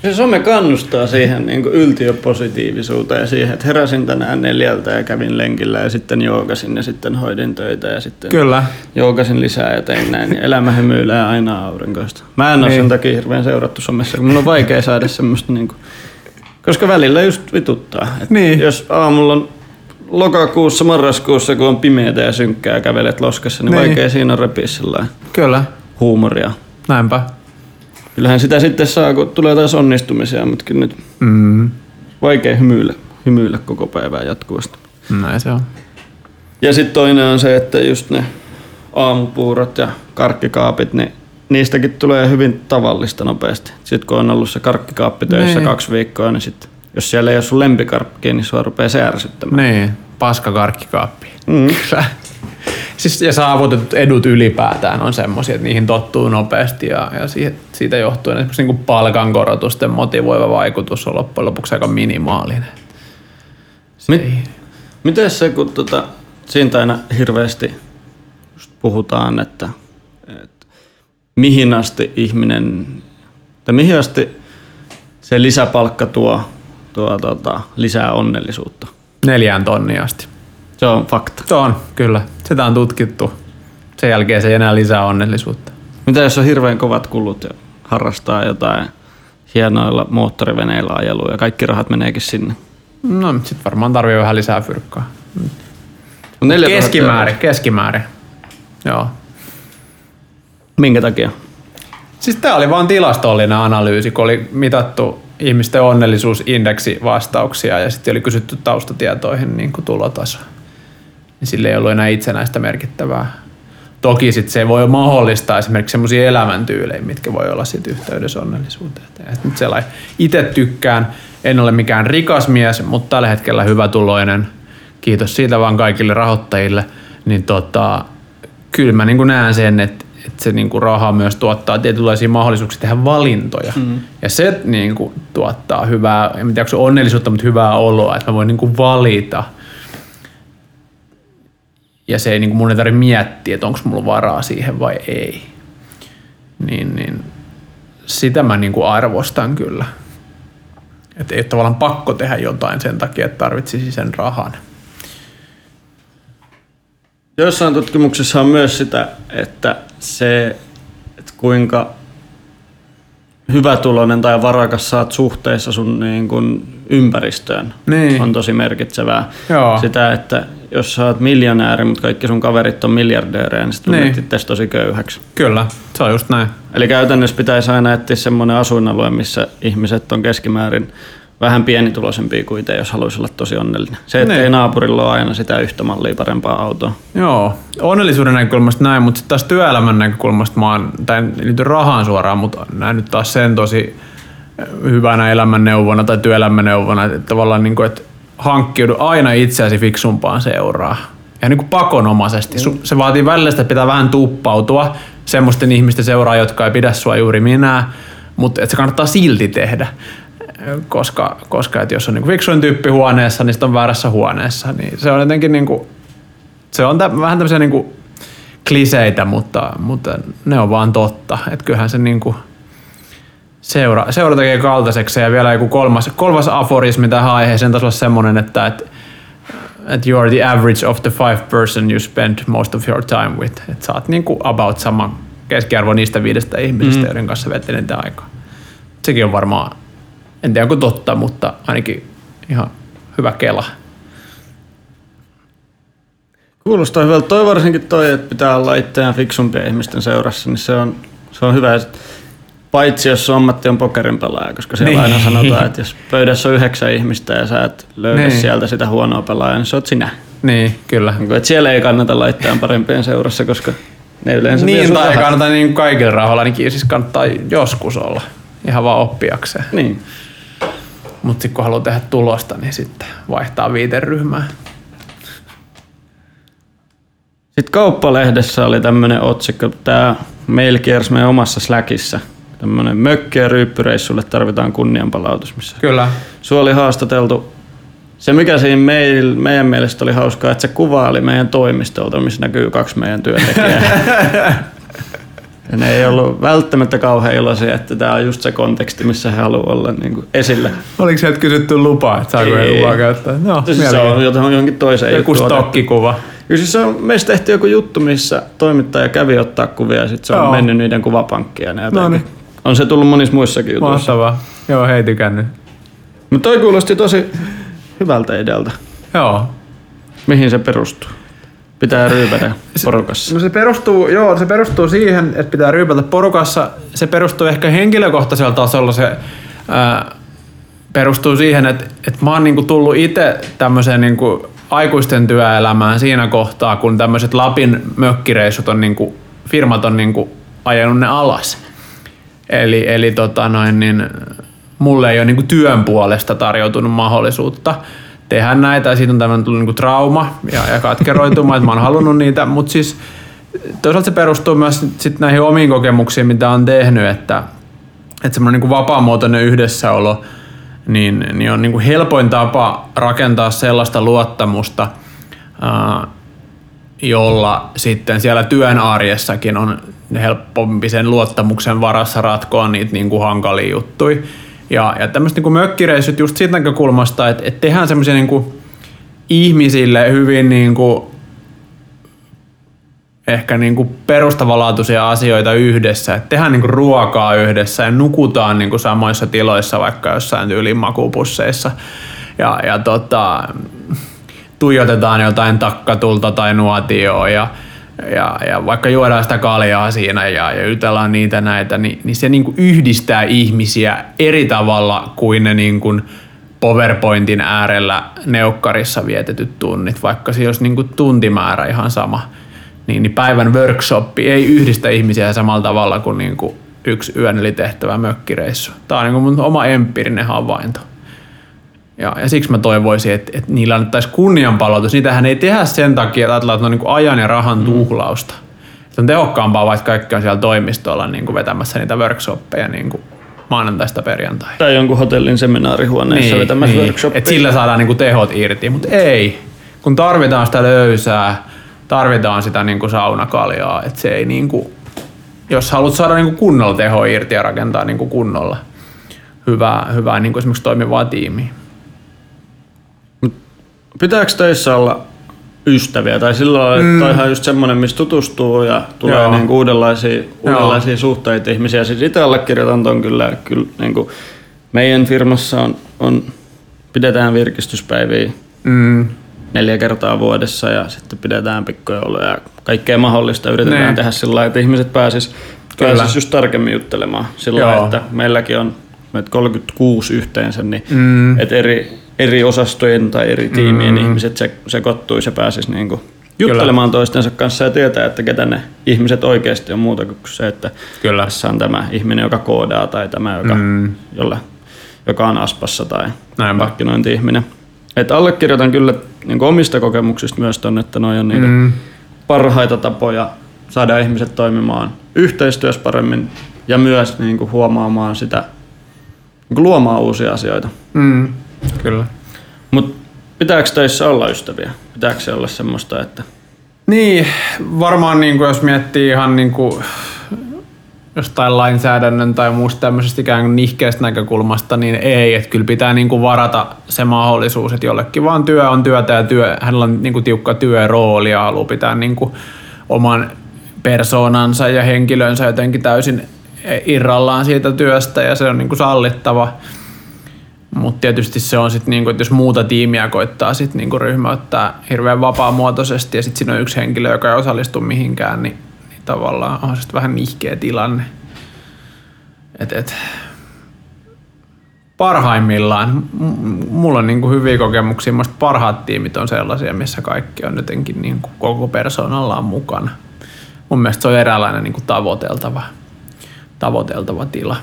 Se some kannustaa siihen niin yltiöpositiivisuuteen ja siihen, että heräsin tänään neljältä ja kävin lenkillä ja sitten joogasin ja sitten hoidin töitä ja sitten Kyllä. joogasin lisää ja tein näin. Niin elämä hymyilee aina aurinkoista. Mä en ole Niin. sen takia hirveän seurattu somessa, kun mun on vaikea saada semmoista niin kuin, koska välillä just vituttaa. Et Niin. Jos aamulla on lokakuussa, marraskuussa, kun on pimeätä ja synkkää ja kävelet loskassa, niin, Niin. vaikea siinä on repiä Kyllä, huumoria. näinpä. Kyllähän sitä sitten saa, kun tulee taas onnistumisia, mutta kyllä nyt Mm. vaikea hymyillä, hymyillä koko päivää jatkuvasti. Näin se on. Ja sitten toinen on se, että just ne aamupuurot ja karkkikaapit, niin niistäkin tulee hyvin tavallista nopeasti. Sitten kun on ollut se karkkikaappi töissä Niin. kaksi viikkoa, niin sitten jos siellä ei ole sun lempikarkkia, niin sua rupeaa se ärsyttämään. Niin, paska karkkikaappi. Mm. Kyllä. Siis, ja saavutetut edut ylipäätään on semmoisia, että niihin tottuu nopeasti ja, ja siitä, siitä johtuen esimerkiksi niin palkankorotusten motivoiva vaikutus on loppujen lopuksi aika minimaalinen. Se Mit- ei- Miten se, kun tota, siitä aina hirveästi just puhutaan, että, että mihin asti ihminen, tai mihin asti se lisäpalkka tuo, tuo tota, lisää onnellisuutta. Neljään tonnia asti. Se on fakta. Se on, kyllä. Sitä on tutkittu. Sen jälkeen se ei enää lisää onnellisuutta. Mitä jos on hirveän kovat kulut ja harrastaa jotain hienoilla moottoriveneillä ajelua ja kaikki rahat meneekin sinne? No, sit varmaan tarvii vähän lisää fyrkkaa. Mut 4000 Keskimäärin, keskimäärin. Joo. Minkä takia? Siis tämä oli vaan tilastollinen analyysi, kun oli mitattu ihmisten onnellisuusindeksi vastauksia ja sitten oli kysytty taustatietoihin niin kuin tulotaso. Niin sille ei ollut enää itsenäistä merkittävää. Toki sit se voi mahdollistaa esimerkiksi sellaisia elämäntyylejä, mitkä voi olla sit yhteydessä onnellisuuteen. Sellainen itse tykkään, en ole mikään rikas mies, mutta tällä hetkellä hyvä tuloinen. Kiitos siitä vaan kaikille rahoittajille. Niin tota, kyllä mä niin näen sen, että, että se niin raha myös tuottaa tietynlaisia mahdollisuuksia tehdä valintoja. Mm. Ja se niin kuin, tuottaa hyvää, en tiedä onko se onnellisuutta, mutta hyvää oloa, että mä voin niin kuin valita. Ja se ei niin kuin mun ei tarvitse miettiä, että onko mulla varaa siihen vai ei. Niin, niin sitä mä niin kuin arvostan kyllä. Että ei ole tavallaan pakko tehdä jotain sen takia, että tarvitsisi sen rahan. Joissain tutkimuksissa on myös sitä, että se, että kuinka hyvätuloinen tai varakas saat suhteessa sun niin kuin ympäristöön Niin. on tosi merkitsevää. Joo. Sitä, että jos sä oot miljonääri, mutta kaikki sun kaverit on miljardöörejä, niin sit tunnet Niin. tosi köyhäksi. Kyllä, se on just näin. Eli käytännössä pitäisi aina etsiä semmoinen asuinalue, missä ihmiset on keskimäärin vähän pienituloisempia kuin itse, jos haluaisi olla tosi onnellinen. Se, että Niin. ei naapurilla ole aina sitä yhtä mallia parempaa autoa. Joo, onnellisuuden näkökulmasta näin, mutta sitten taas työelämän näkökulmasta mä oon, tai liity rahaan suoraan, mutta näin nyt taas sen tosi hyvänä elämänneuvona tai työelämäneuvona, että tavallaan niin kuin, että hankkiudu aina itseäsi fiksumpaan seuraa. Ja niin kuin pakonomaisesti. Su- Se vaatii välillä sitä, että pitää vähän tuppautua semmoisten ihmisten seuraa, jotka ei pidä sua juuri minä, mutta että se kannattaa silti tehdä. Koska, koska että jos on niin fiksuin tyyppi huoneessa, niin sitten on väärässä huoneessa. Niin se on jotenkin niin kuin, se on tä, vähän tämmöisiä niinku kliseitä, mutta, mutta ne on vaan totta. Että kyllähän se niinku seura, seura tekee kaltaiseksi ja vielä joku kolmas, kolmas aforismi tähän aiheeseen taisi olla semmoinen, että et, et you are the average of the five person you spend most of your time with. Että sä oot niinku about sama keskiarvo niistä viidestä ihmisestä, mm. joiden kanssa niitä aikaa. Sekin on varmaan, en tiedä onko totta, mutta ainakin ihan hyvä kela. Kuulostaa hyvältä. Toi varsinkin toi, että pitää olla itseään fiksumpien ihmisten seurassa, niin se on, se on hyvä. Paitsi jos ammatti on pokerin pelaaja, koska siellä Niin. aina sanotaan, että jos pöydässä on yhdeksän ihmistä ja sä et löydä Niin. sieltä sitä huonoa pelaajaa, niin se oot sinä. Niin, kyllä. Niin että siellä ei kannata laittaa parempien seurassa, koska ne yleensä Niin, tai ei kannata niin kaikilla rahoilla, ainakin siis kannattaa joskus olla. Ihan vaan oppiakseen. Niin. Mutta sitten kun haluaa tehdä tulosta, niin sitten vaihtaa viiteryhmää. Sitten kauppalehdessä oli tämmöinen otsikko, tämä mail kiersi meidän omassa Slackissa. Tämmöinen mökki- ja ryyppyreissulle tarvitaan kunnianpalautus, missä Kyllä. Sua oli haastateltu. Se mikä siinä meil, meidän mielestä oli hauskaa, että se kuva oli meidän toimistolta, missä näkyy kaksi meidän työntekijää. ja ne ei ollut välttämättä kauhean iloisia, että tämä on just se konteksti, missä he haluavat olla niin kuin esillä. Oliko sieltä kysytty lupaa, että saako Ei. he lupaa käyttää? No, Siis se on jotain, johonkin toiseen Joku stokkikuva. Kyllä siis on, meistä tehtiin joku juttu, missä toimittaja kävi ottaa kuvia ja sitten se on Joo. mennyt niiden jotenkin- No niin. On se tullut monissa muissakin jutuissa. Mahtavaa. Joo, hei tykännyt. Mutta toi kuulosti tosi hyvältä idealta. Joo. Mihin se perustuu? Pitää ryypätä porukassa. No se perustuu, joo, se perustuu siihen, että pitää ryypätä porukassa. Se perustuu ehkä henkilökohtaisella tasolla. Se ää, perustuu siihen, että, että mä oon niinku tullut itse tämmöiseen niinku aikuisten työelämään siinä kohtaa, kun tämmöiset Lapin mökkireissut on niinku, firmat on niinku ajanut ne alas. Eli, eli tota noin, niin mulle ei ole niinku työn puolesta tarjoutunut mahdollisuutta tehdä näitä. Ja siitä on tämmöinen tullut niinku trauma ja, ja katkeroituma, että mä oon halunnut niitä. Mutta siis toisaalta se perustuu myös sit- näihin omiin kokemuksiin, mitä on tehnyt, että, että semmoinen niinku vapaamuotoinen yhdessäolo niin, niin on niinku helpoin tapa rakentaa sellaista luottamusta, ää, jolla sitten siellä työn arjessakin on helpompi sen luottamuksen varassa ratkoa niitä niin kuin hankalia juttuja. Ja, ja tämmöiset niin mökkireissut just siitä näkökulmasta, että, että tehdään semmoisia niin ihmisille hyvin niin kuin, ehkä niin kuin perustavanlaatuisia asioita yhdessä. Että tehdään niin kuin ruokaa yhdessä ja nukutaan niin kuin samoissa tiloissa vaikka jossain tyylin makupusseissa. Ja, ja tota, tuijotetaan jotain takkatulta tai nuotioa ja, ja, ja vaikka juodaan sitä kaljaa siinä ja, ja jutellaan niitä näitä, niin, niin se niinku yhdistää ihmisiä eri tavalla kuin ne niinku PowerPointin äärellä neukkarissa vietetyt tunnit, vaikka se olisi niinku tuntimäärä ihan sama. Niin, niin päivän workshoppi ei yhdistä ihmisiä samalla tavalla kuin niinku yksi yön eli tehtävä mökkireissu. Tämä on niinku mun oma empiirinen havainto. Ja, ja siksi mä toivoisin, että, että niillä annettaisiin kunnianpalautus. Niitähän ei tehdä sen takia, että ajatellaan, että ne on niin ajan ja rahan tuhlausta. Että on tehokkaampaa, vaikka kaikki on siellä toimistolla niin kuin vetämässä niitä workshoppeja niin kuin maanantaista perjantaihin. Tai jonkun hotellin seminaarihuoneessa niin, vetämässä niin. workshopia. Et sillä saadaan niinku tehot irti, mutta ei. Kun tarvitaan sitä löysää, tarvitaan sitä niinku saunakaljaa, että se ei niinku, jos haluat saada niinku kunnolla teho irti ja rakentaa niinku kunnolla hyvää, hyvää niinku esimerkiksi toimivaa tiimiä. Pitääkö töissä olla ystäviä? Tai sillä lailla, että on just semmoinen, missä tutustuu ja tulee Joo. niinku uudenlaisia, uudenlaisia suhteita ihmisiä. Siis itse allekirjoitan ton kyllä. kyllä niinku meidän firmassa on, on, pidetään virkistyspäiviä Mm. neljä kertaa vuodessa ja sitten pidetään pikkujouluja ja kaikkea mahdollista yritetään Niin. tehdä sillä lailla, että ihmiset pääsis, Kyllä. pääsis just tarkemmin juttelemaan sillä Joo. lailla, että meilläkin on meitä 36 yhteensä, niin mm. että eri, eri osastojen tai eri tiimien mm. ihmiset se, sekoittuisi ja pääsisi niin kuin juttelemaan Kyllä. toistensa kanssa ja tietää, että ketä ne ihmiset oikeasti on muuta kuin se, että Kyllä. tässä on tämä ihminen, joka koodaa tai tämä, joka, mm. jolle, joka on aspassa tai markkinointi-ihminen. Että allekirjoitan kyllä niin omista kokemuksista myös tuonne, että noin on niitä mm. parhaita tapoja saada ihmiset toimimaan yhteistyössä paremmin ja myös niin kuin huomaamaan sitä, niin kuin luomaan uusia asioita. Mm. Kyllä. Mutta pitääkö teissä olla ystäviä? Pitääkö se olla semmoista, että... Niin, varmaan niin kuin jos miettii ihan niin kuin jostain lainsäädännön tai muusta tämmöisestä ikään kuin nihkeästä näkökulmasta, niin ei. Että kyllä pitää niin kuin varata se mahdollisuus, että jollekin vaan työ on työtä ja työ, hänellä on niin kuin tiukka työrooli ja haluaa pitää niin kuin oman persoonansa ja henkilönsä jotenkin täysin irrallaan siitä työstä ja se on niin kuin sallittava. Mutta tietysti se on sitten, niinku, että jos muuta tiimiä koittaa sit niinku ryhmäyttää hirveän vapaamuotoisesti ja sitten siinä on yksi henkilö, joka ei osallistu mihinkään, niin, niin tavallaan on se vähän nihkeä tilanne. Et, et, parhaimmillaan, mulla on niinku hyviä kokemuksia, musta parhaat tiimit on sellaisia, missä kaikki on jotenkin niinku koko persoonallaan mukana. Mun mielestä se on eräänlainen niinku tavoiteltava, tavoiteltava tila.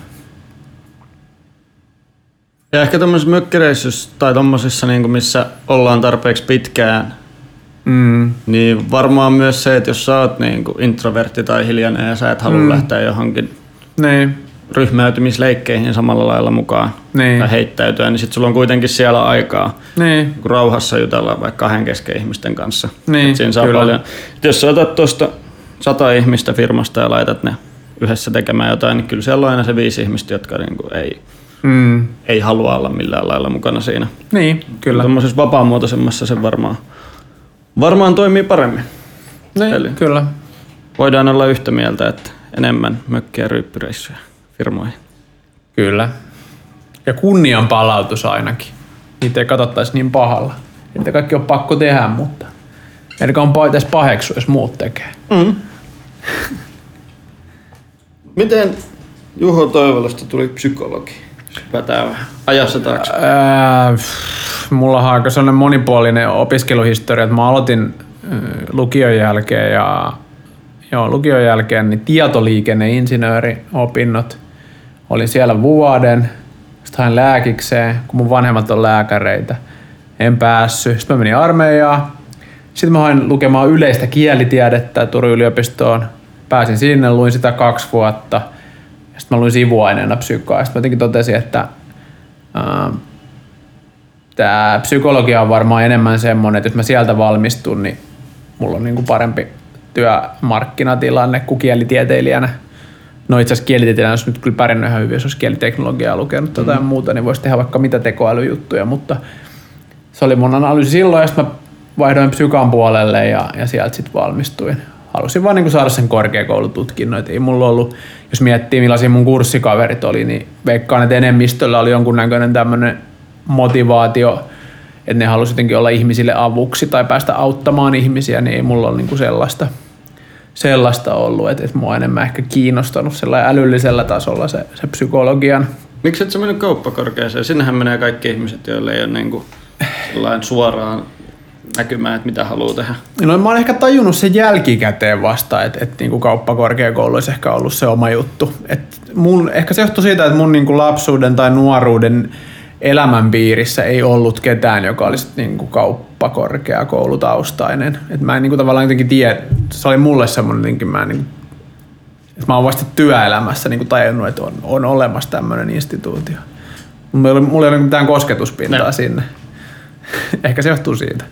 Ja ehkä tuommoisissa mökkireissuissa tai tuommoisissa, niin missä ollaan tarpeeksi pitkään, mm. niin varmaan myös se, että jos sä oot niin kuin introvertti tai hiljainen ja sä et halua mm. lähteä johonkin niin. ryhmäytymisleikkeihin samalla lailla mukaan niin. tai heittäytyä, niin sitten sulla on kuitenkin siellä aikaa niin. rauhassa jutella vaikka kahden kesken ihmisten kanssa. Niin, siinä saa paljon. jos sä otat tuosta sata ihmistä firmasta ja laitat ne yhdessä tekemään jotain, niin kyllä siellä on aina se viisi ihmistä, jotka niin kuin ei mm. ei halua olla millään lailla mukana siinä. Niin, kyllä. Tuommoisessa vapaamuotoisemmassa se varmaan, varmaan toimii paremmin. Niin, Eli kyllä. Voidaan olla yhtä mieltä, että enemmän mökkiä ryyppyreissuja firmoihin. Kyllä. Ja kunnian palautus ainakin. Niitä ei katsottaisi niin pahalla. Niitä kaikki on pakko tehdä, mutta eikä on edes paheksu, jos muut tekee. Mm. Miten Juho Toivolosta tuli psykologi? Hypätään ajassa taakse. Mulla on aika sellainen monipuolinen opiskeluhistoria, että mä aloitin lukion jälkeen ja joo, lukion jälkeen niin tietoliikenneinsinööriopinnot. Olin siellä vuoden, sitten hain lääkikseen, kun mun vanhemmat on lääkäreitä. En päässyt. Sitten mä menin armeijaan. Sitten mä hain lukemaan yleistä kielitiedettä Turun yliopistoon. Pääsin sinne, luin sitä kaksi vuotta – sitten mä luin sivuaineena psykoa. Sitten mä jotenkin totesin, että äh, tämä psykologia on varmaan enemmän semmoinen, että jos mä sieltä valmistun, niin mulla on niinku parempi työmarkkinatilanne kuin kielitieteilijänä. No itse asiassa kielitieteilijänä olisi nyt kyllä pärjännyt ihan hyvin, jos olisi kieliteknologiaa lukenut tai mm. muuta, niin voisi tehdä vaikka mitä tekoälyjuttuja, mutta se oli mun analyysi silloin, ja sitten mä vaihdoin psykan puolelle ja, ja sieltä sitten valmistuin halusin vaan niin kuin saada sen korkeakoulututkinnon. Et ei mulla ollut, jos miettii millaisia mun kurssikaverit oli, niin veikkaan, että enemmistöllä oli jonkunnäköinen tämmöinen motivaatio, että ne halusi jotenkin olla ihmisille avuksi tai päästä auttamaan ihmisiä, niin ei mulla ole niin kuin sellaista, sellaista ollut. Että, että mua enemmän ehkä kiinnostanut sellainen älyllisellä tasolla se, se psykologian. Miksi et sä mennyt kauppakorkeaseen? Sinnehän menee kaikki ihmiset, joille ei ole niin kuin suoraan näkymään, että mitä haluaa tehdä? No mä oon ehkä tajunnut sen jälkikäteen vasta, että, että niin kauppakorkeakoulu olisi ehkä ollut se oma juttu. Et mun, ehkä se johtuu siitä, että mun niin kuin lapsuuden tai nuoruuden elämänpiirissä ei ollut ketään, joka olisi niin kuin kauppakorkeakoulutaustainen. Et mä en niin kuin tavallaan jotenkin tiedä, se oli mulle semmoinen jotenkin, mä, niin kuin, että mä oon vasta työelämässä niin kuin tajunnut, että on, on olemassa tämmöinen instituutio. Mulla ei ole, mulla ei ole mitään kosketuspintaa ne. sinne. Ehkä se johtuu siitä.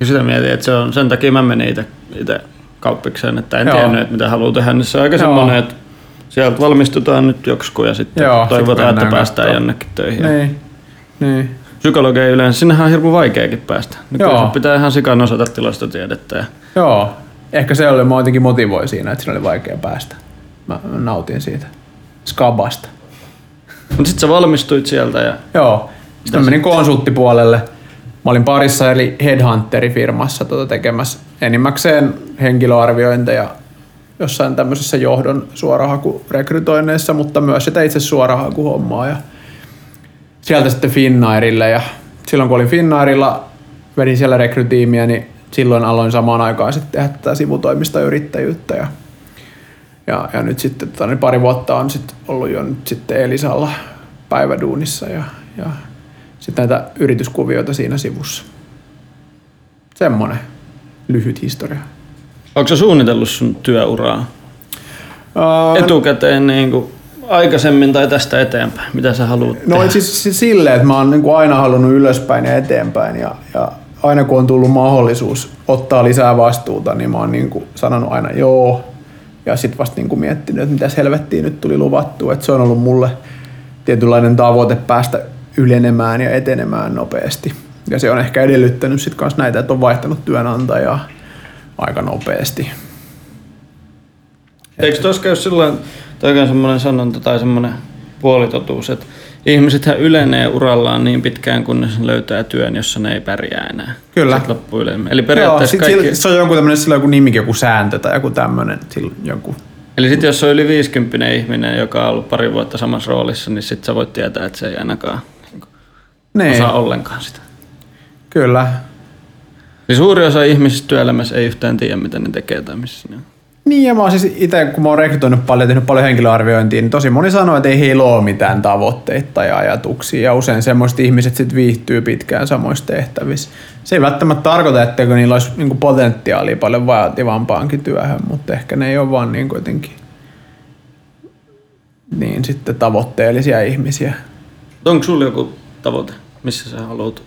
Ja sitä mietin, että se on, sen takia mä menin itse kauppikseen, että en Joo. tiennyt, että mitä haluaa tehdä, niin se on aika semmoinen, että sieltä valmistutaan nyt joksikin ja sitten Joo, toivotaan, sit että päästään katsoa. jonnekin töihin. Niin. niin. Psykologia yleensä, sinnehän on hirveän vaikeakin päästä. Nyt Joo. pitää ihan sikan osata tilastotiedettä. Ja... Joo, ehkä se oli, mä jotenkin motivoi siinä, että siinä oli vaikea päästä. Mä nautin siitä. Skabasta. Mutta sitten sä valmistuit sieltä ja... Joo. Sitten mä menin konsulttipuolelle – Mä olin parissa eri headhunterifirmassa tuota tekemässä enimmäkseen henkilöarviointeja jossain tämmöisessä johdon suorahakurekrytoinneissa, mutta myös sitä itse suorahakuhommaa. Ja sieltä sitten Finnairille ja silloin kun olin Finnairilla, vedin siellä rekrytiimiä, niin silloin aloin samaan aikaan sitten tehdä tätä sivutoimista yrittäjyyttä ja, ja, ja nyt sitten tota, niin pari vuotta on sitten ollut jo nyt sitten Elisalla päiväduunissa ja, ja sitten näitä yrityskuvioita siinä sivussa. Semmoinen lyhyt historia. Onko se suunnitellut sun työuraa Uh, etukäteen niin kuin aikaisemmin tai tästä eteenpäin? Mitä sä haluat No tehdä? siis, siis silleen, että mä oon niin kuin aina halunnut ylöspäin ja eteenpäin ja, ja aina kun on tullut mahdollisuus ottaa lisää vastuuta, niin mä oon niin kuin sanonut aina joo. Ja sitten vasta niin kuin miettinyt, että mitä helvettiä nyt tuli luvattua. Että se on ollut mulle tietynlainen tavoite päästä ylenemään ja etenemään nopeasti. Ja se on ehkä edellyttänyt sitten kanssa näitä, että on vaihtanut työnantajaa aika nopeasti. Eikö tuossa käy sillä tai on semmoinen sanonta tai semmoinen puolitotuus, että ihmisethän ylenee urallaan niin pitkään, kunnes ne löytää työn, jossa ne ei pärjää enää. Kyllä. Sitten loppuu. Eli Joo, periaatteessa sit kaikki... sillä- se on joku tämmöinen, sillä on joku nimikin, joku sääntö tai joku tämmöinen, joku Eli sitten jos on yli 50 ihminen, joka on ollut pari vuotta samassa roolissa, niin sitten sä voit tietää, että se ei ainakaan niin Niin, osaa ollenkaan sitä. kyllä. Eli suuri osa ihmisistä työelämässä ei yhtään tiedä, mitä ne tekee tai missä ne on. Niin ja mä oon siis itse, kun mä oon rekrytoinut paljon, tehnyt paljon henkilöarviointia, niin tosi moni sanoo, että ei heillä ole mitään tavoitteita tai ajatuksia. Ja usein semmoiset ihmiset sit viihtyy pitkään samoissa tehtävissä. Se ei välttämättä tarkoita, etteikö niillä olisi niinku potentiaalia paljon vaativampaankin työhön, mutta ehkä ne ei ole vaan niin jotenkin niin sitten tavoitteellisia ihmisiä. Onko sulla joku tavoite, missä sä haluat?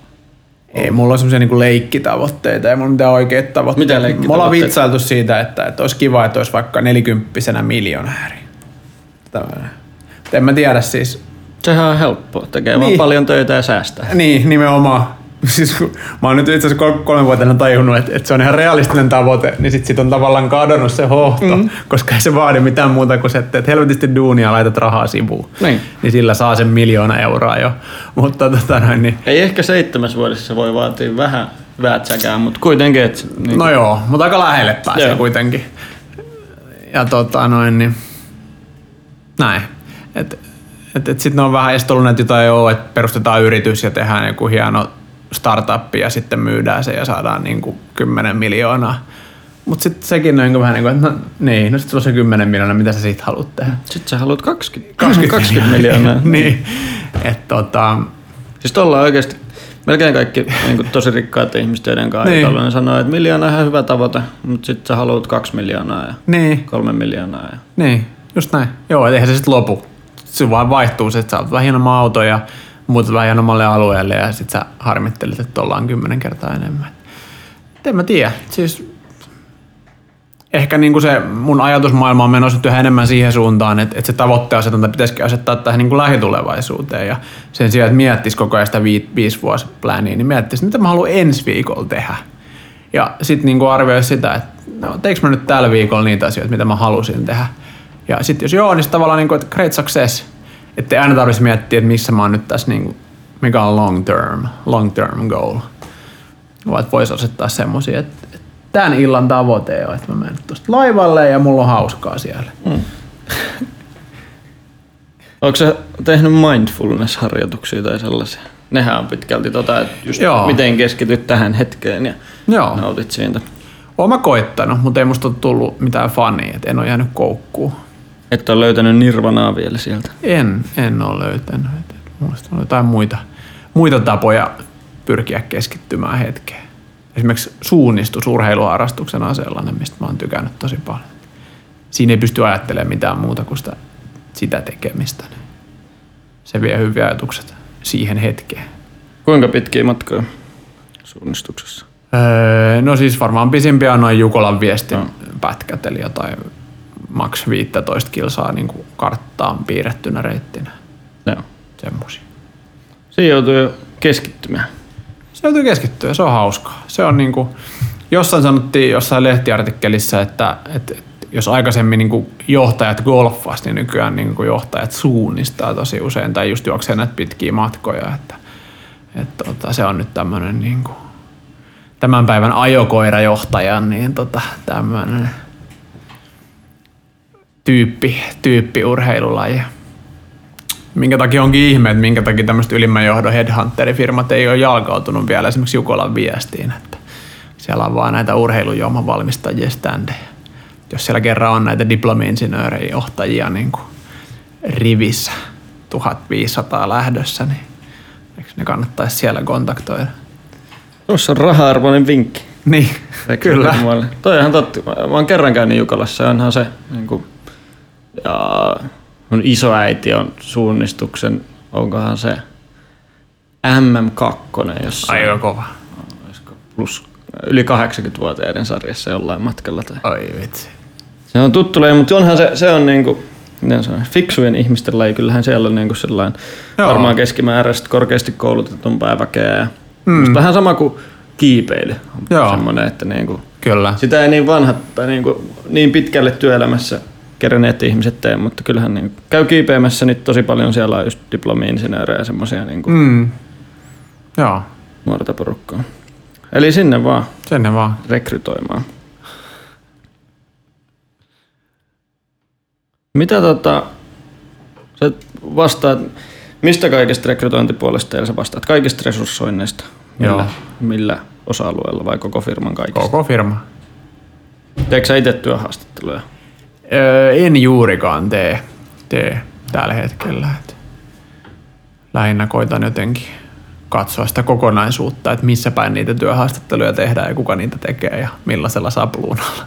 Ei mulla ole semmoisia niinku leikkitavoitteita, ei mulla mitään oikeita tavoitteita. Mitä Me ollaan leikkitavoitteita? vitsailtu siitä, että, että olisi kiva, että olisi vaikka nelikymppisenä miljonääri. Mutta En mä tiedä siis. Sehän on helppoa, tekee niin. vaan paljon töitä ja säästää. Niin, nimenomaan. Siis kun mä oon nyt itse asiassa kol- kolme vuotta tajunnut, että, että, se on ihan realistinen tavoite, niin sit, sit on tavallaan kadonnut se hohto, mm. koska ei se vaadi mitään muuta kuin se, että että helvetisti duunia laitat rahaa sivuun. Niin. niin sillä saa sen miljoona euroa jo. Mutta tota noin, niin, Ei ehkä seitsemäs vuodessa se voi vaatia vähän vätsäkää, mutta kuitenkin, että niin No joo, mutta aika lähelle pääsee Joo. kuitenkin. Ja tota noin, niin näin. Et, et, et sitten on vähän näitä jotain, joo, että perustetaan yritys ja tehdään joku hieno startup ja sitten myydään se ja saadaan niinku 10 miljoonaa. Mutta sitten sekin on niinku vähän niin kuin, että no, niin, no sitten on se 10 miljoonaa, mitä sä siitä haluat tehdä? Sitten sä haluat 20, 20, 20 miljoonaa. niin, että tota, Siis tuolla oikeasti melkein kaikki niin kuin tosi rikkaat ihmiset, joiden kanssa Niin. niin. ne sanoo, että miljoona on ihan hyvä tavoite, mutta sitten sä haluat kaksi miljoonaa ja niin, kolme miljoonaa. Ja... Niin, just näin. Joo, et eihän se sitten lopu. Se vaan vaihtuu että sä oot vähän hienomman auto ja muutat vähän hienommalle alueelle ja sit sä harmittelet, että ollaan kymmenen kertaa enemmän. Et en mä tiedä. Siis ehkä niinku se mun ajatusmaailma on menossa yhä enemmän siihen suuntaan, että, että se tavoitteen asetonta pitäisikin asettaa tähän niinku lähitulevaisuuteen. Ja sen sijaan, että miettisi koko ajan sitä vi- viisi vuosipläniä, niin miettisi, mitä mä haluan ensi viikolla tehdä. Ja sitten niinku arvioi sitä, että no, teekö mä nyt tällä viikolla niitä asioita, mitä mä halusin tehdä. Ja sitten jos joo, niin tavallaan niinku, että great success. Että ei aina tarvitsisi miettiä, että missä mä oon nyt tässä, niinku, mikä on long term, long term goal. Vaan voisi asettaa semmosia, että, että tämän illan tavoite on, että mä menen tuosta laivalle ja mulla on hauskaa siellä. Onko sä tehnyt mindfulness-harjoituksia tai sellaisia? Nehän on pitkälti tota, että just Joo. miten keskityt tähän hetkeen ja Joo. nautit siitä. Oon mä koittanut, mutta ei musta ole tullut mitään fania, että en ole jäänyt koukkuun. Et ole löytänyt nirvanaa vielä sieltä. En, en ole löytänyt. Muista on jotain muita, muita tapoja pyrkiä keskittymään hetkeen. Esimerkiksi suunnistus urheiluharrastuksen on sellainen, mistä mä oon tykännyt tosi paljon. Siinä ei pysty ajattelemaan mitään muuta kuin sitä, sitä tekemistä. Se vie hyviä ajatukset siihen hetkeen. Kuinka pitkiä matkoja suunnistuksessa? Öö, no siis varmaan pisimpiä on noin Jukolan viestin No. pätkät, eli jotain maks 15 kilsaa niin kuin karttaan piirrettynä reittinä. Joo. Semmosia. Siinä joutuu jo keskittymään. Se täytyy keskittyä, se on hauskaa. Se on niinku, jossain sanottiin jossain lehtiartikkelissa, että, että, että jos aikaisemmin niinku johtajat golfas, niin nykyään niinku johtajat suunnistaa tosi usein tai just juoksee näitä pitkiä matkoja. Että, että tota, se on nyt tämmöinen niinku, tämän päivän ajokoirajohtajan niin tota, tämmöinen tyyppi, tyyppi urheilulaji. Minkä takia onkin ihme, että minkä takia tämmöiset ylimmän johdon headhunterifirmat ei ole jalkautunut vielä esimerkiksi Jukolan viestiin, että siellä on vaan näitä urheilujuoman valmistajia standeja. Jos siellä kerran on näitä diplomi-insinöörejä johtajia niin kuin rivissä 1500 lähdössä, niin eikö ne kannattaisi siellä kontaktoida? Tuossa on raha-arvoinen vinkki. Niin, kyllä. Rekryfirmoille. Toi on ihan totta. Mä oon kerran käynyt Jukalassa, onhan se niin kuin, ja mun isoäiti on suunnistuksen, onkohan se MM2, jossa Aika kova. plus yli 80-vuotiaiden sarjassa jollain matkalla. Tai. Oi vitsi. Se on tuttu laji, mutta onhan se, se on niinku, miten sanon, fiksujen ihmisten laji. Kyllähän siellä on niinku sellainen Joo. varmaan keskimääräistä korkeasti koulutetumpaa väkeä. Ja mm. Vähän sama kuin kiipeily. On Joo. semmoinen, että niinku, Kyllä. sitä ei niin vanhat tai niinku, niin pitkälle työelämässä kerenneet ihmiset tee, mutta kyllähän niinku, käy kiipeämässä niin tosi paljon siellä on just diplomi-insinöörejä ja semmoisia niinku, mm. Mm. Joo, nuorta porukkaa. Eli sinne vaan sinne vaan. rekrytoimaan. Mitä tota, sä vastaat, mistä kaikesta rekrytointipuolesta ja sä vastaat? Kaikista resurssoinneista? Millä, Joo. millä osa-alueella vai koko firman kaikista? Koko firma. Teekö sä itse työhaastatteluja? Öö, en juurikaan tee, tee tällä hetkellä. Et lähinnä koitan jotenkin katsoa sitä kokonaisuutta, että missä päin niitä työhaastatteluja tehdään ja kuka niitä tekee ja millaisella sapluunalla.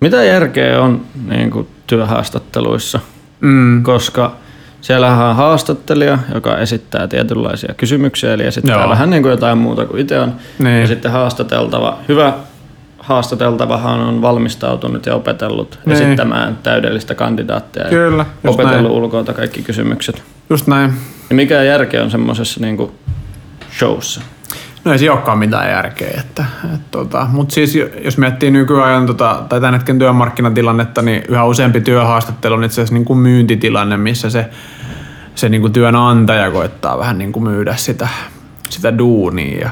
Mitä järkeä on niin kuin työhaastatteluissa? Mm. Koska siellähän on haastattelija, joka esittää tietynlaisia kysymyksiä, eli esittää Joo. vähän niin kuin jotain muuta kuin itse on. Niin. Ja sitten haastateltava, hyvä haastateltavahan on valmistautunut ja opetellut Niin. esittämään täydellistä kandidaattia ja Kyllä, opetellut näin. ulkoilta kaikki kysymykset. Just näin. Ja mikä järkeä on semmoisessa niin showssa? No ei siinä olekaan mitään järkeä. Että, et, tota, Mutta siis jo- jos miettii nykyajan tota, tai tämän hetken työmarkkinatilannetta, niin yhä useampi työhaastattelu on itse asiassa niin kuin myyntitilanne, missä se, se niin kuin työnantaja koittaa vähän niin kuin myydä sitä, sitä duunia. Ja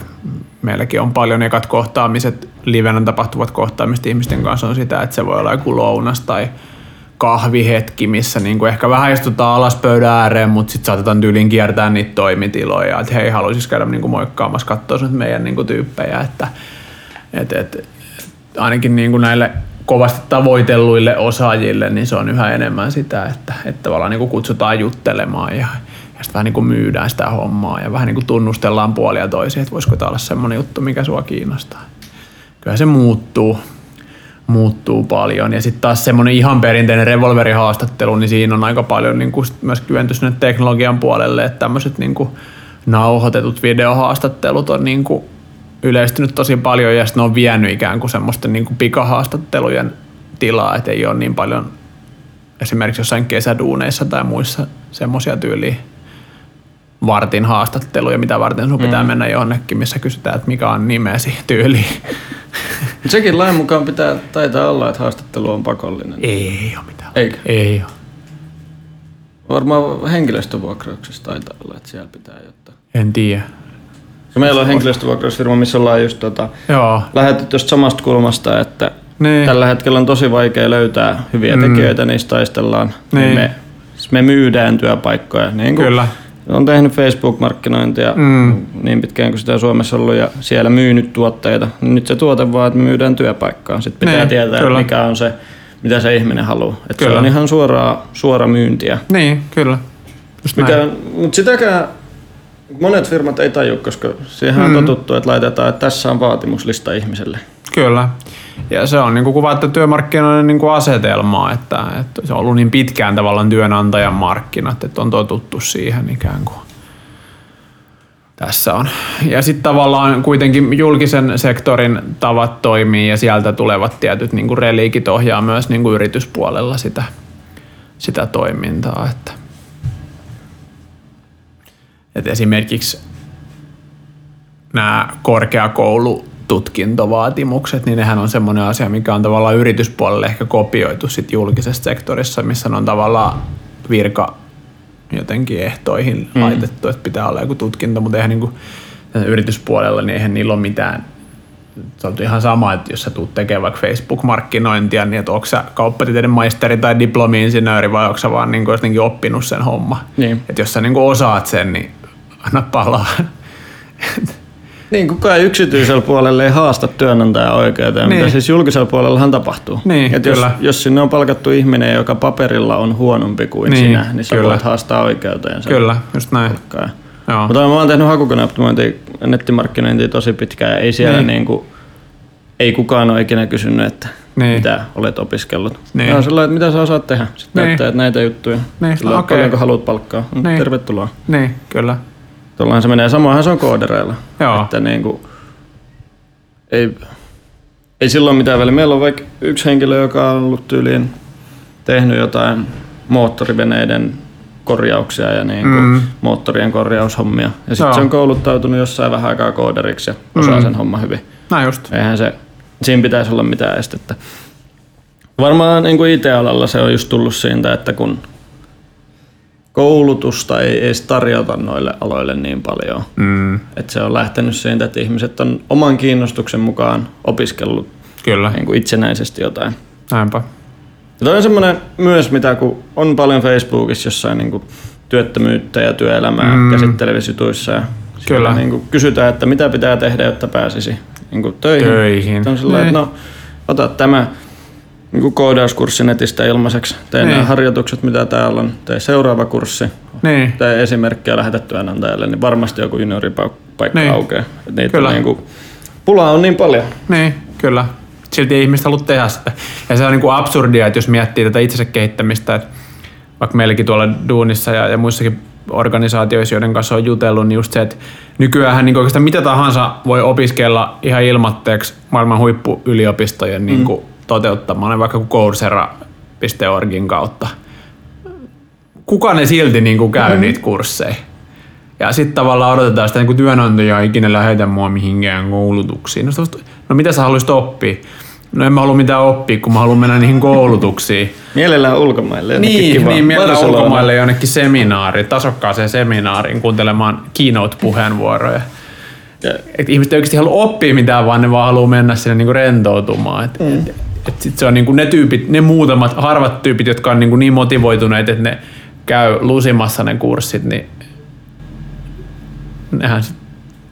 meilläkin on paljon ekat kohtaamiset, livenä tapahtuvat kohtaamiset ihmisten kanssa on sitä, että se voi olla joku lounas tai kahvihetki, missä niinku ehkä vähän istutaan alas pöydän ääreen, mutta sitten saatetaan tyylin kiertää niitä toimitiloja, että hei, haluaisis käydä niinku moikkaamassa, katsoa nyt meidän niinku tyyppejä, että et, et, ainakin niinku näille kovasti tavoitelluille osaajille, niin se on yhä enemmän sitä, että, että tavallaan niinku kutsutaan juttelemaan ja, ja sitten vähän niinku myydään sitä hommaa ja vähän niinku tunnustellaan puolia toisia, että voisiko tämä olla semmoinen juttu, mikä sua kiinnostaa. Kyllä se muuttuu muuttuu paljon. Ja sitten taas semmoinen ihan perinteinen revolverihaastattelu, niin siinä on aika paljon niin kuin myös kyventy sinne teknologian puolelle, että tämmöiset niin kuin nauhoitetut videohaastattelut on niin kuin yleistynyt tosi paljon ja sitten ne on vienyt ikään kuin semmoisten niin kuin pikahaastattelujen tilaa, että ei ole niin paljon esimerkiksi jossain kesäduuneissa tai muissa semmoisia tyyliä vartin haastatteluja, mitä varten sun pitää mennä jonnekin, missä kysytään, että mikä on nimesi tyyli. Sekin lain mukaan pitää taitaa olla, että haastattelu on pakollinen. Ei ole mitään. Eikö? Ei ole. Varmaan henkilöstövuokrauksessa taitaa olla, että siellä pitää jotain. En tiedä. Ja meillä on henkilöstövuokrausfirma, missä ollaan just tota, Joo. lähdetty tuosta samasta kulmasta, että Niin. tällä hetkellä on tosi vaikea löytää hyviä mm. tekijöitä, niistä taistellaan. Niin. Niin. Me, me myydään työpaikkoja. Niin kuin Kyllä. On tehnyt Facebook-markkinointia mm. niin pitkään kuin sitä on Suomessa ollut ja siellä myynyt tuotteita. Nyt se tuote vaan, että myydään työpaikkaa. Sitten pitää Niin, tietää, kyllä. mikä on se, mitä se ihminen haluaa. Että se Kyllä. on ihan suoraa, suora myyntiä. Niin, kyllä. Just Mikä, mutta sitäkään monet firmat ei taju, koska siihen on Mm. totuttu, että laitetaan, että tässä on vaatimuslista ihmiselle. Kyllä. Ja se on niin kuin kuvattu työmarkkinoiden niin asetelmaa, että, että se on ollut niin pitkään tavallaan työnantajan markkinat, että on totuttu siihen ikään kuin. Tässä on. Ja sitten tavallaan kuitenkin julkisen sektorin tavat toimii ja sieltä tulevat tietyt niin kuin reliikit ohjaa myös niin kuin yrityspuolella sitä, sitä toimintaa. Että, että esimerkiksi nämä korkeakoulututkintovaatimukset, niin nehän on semmoinen asia, mikä on tavallaan yrityspuolelle ehkä kopioitu sit julkisessa sektorissa, missä on tavallaan virka jotenkin ehtoihin mm. laitettu, että pitää olla joku tutkinto, mutta eihän niinku yrityspuolella, niin eihän niillä ole mitään se on ihan sama, että jos sä tuut tekemään vaikka Facebook-markkinointia, niin että onko sä kauppatieteiden maisteri tai diplomi-insinööri vai onko sä vaan niin jotenkin oppinut sen homma. Niin. Että jos sä niin osaat sen, niin anna palaa. Niin, kukaan yksityisellä puolella ei haasta työnantajaa oikeuteen, niin. mitä siis julkisella puolellahan tapahtuu. Niin, Et jos, kyllä. jos sinne on palkattu ihminen, joka paperilla on huonompi kuin Niin, sinä, niin sä kyllä. voit haastaa oikeuteen sen Kyllä, just näin. palkkaa. Joo. Mutta mä oon tehnyt hakukoneoptimointia, nettimarkkinointia tosi pitkään ja ei siellä Niin. niin. Niinku, ei kukaan ole ikinä kysynyt, että Niin. mitä olet opiskellut. Niin. Niin. on sellainen, että mitä sä osaat tehdä. Sitten Niin. näyttää, että näitä juttuja. Niin, Sillä okei. paljonko haluat palkkaa. Niin. Tervetuloa. Niin, kyllä. Tuollahan se menee. Samoinhan se on koodereilla. Joo. Että niinku, ei, ei silloin mitään väliä. Meillä on vaikka yksi henkilö, joka on ollut tyyliin tehnyt jotain moottoriveneiden korjauksia ja niinku Mm. mm. moottorien korjaushommia. Ja sitten se on kouluttautunut jossain vähän aikaa kooderiksi ja osaa Mm. sen homman hyvin. Näin just. Eihän se, siinä pitäisi olla mitään estettä. Varmaan niin kuin IT-alalla se on just tullut siitä, että kun koulutusta ei edes tarjota noille aloille niin paljon. Mm, Että se on lähtenyt siitä, että ihmiset on oman kiinnostuksen mukaan opiskellut kyllä, niin kuin itsenäisesti jotain. näinpä. Ja toi on semmoinen myös, mitä kun on paljon Facebookissa jossain niin kuin työttömyyttä ja työelämää Mm. käsittelevissä jutuissa. Ja Kyllä. Niin kuin kysytään, että mitä pitää tehdä, jotta pääsisi niin kuin töihin. Töihin. On sellainen, Niin. että no, ota tämä niin kuin koodauskurssi netistä ilmaiseksi. Tee Niin. nämä harjoitukset, mitä täällä on. Tee seuraava kurssi. Niin, Tee esimerkkiä lähetä työnantajalle, niin varmasti joku junioripaikka Niin. aukeaa. Et niitä Kyllä. on niin kuin, pulaa on niin paljon. niin, kyllä. Silti ei ihmiset halua tehdä sitä. Ja se on niin kuin absurdia, että jos miettii tätä itsensä kehittämistä, että vaikka meilläkin tuolla duunissa ja, ja muissakin organisaatioissa, joiden kanssa on jutellut, niin just se, että nykyään niin oikeastaan mitä tahansa voi opiskella ihan ilmatteeksi maailman huippuyliopistojen niin kuin toteuttamaan, vaikka coursera.orgin kautta. Kuka ne silti niin kuin käy niitä kursseja? Ja sitten tavallaan odotetaan sitä, että työnantaja ei ikinä lähetä mua mihinkään koulutuksiin. No, sit no mitä sä haluaisit oppia? No en mä halua mitään oppia, kun mä haluan mennä niihin koulutuksiin. Mielellään ulkomaille. Niin, kivaan. niin mielellään Barcelonaan. ulkomaille jonnekin seminaariin, tasokkaaseen seminaariin, kuuntelemaan keynote-puheenvuoroja. Ja- Et ihmiset ei oikeasti halua oppia mitään, vaan ne vaan haluaa mennä sinne niinku rentoutumaan. Et, mm. et, et sit se on niinku ne tyypit, ne muutamat harvat tyypit, jotka on niinku niin motivoituneet, että ne käy lusimassa ne kurssit, niin nehän sit,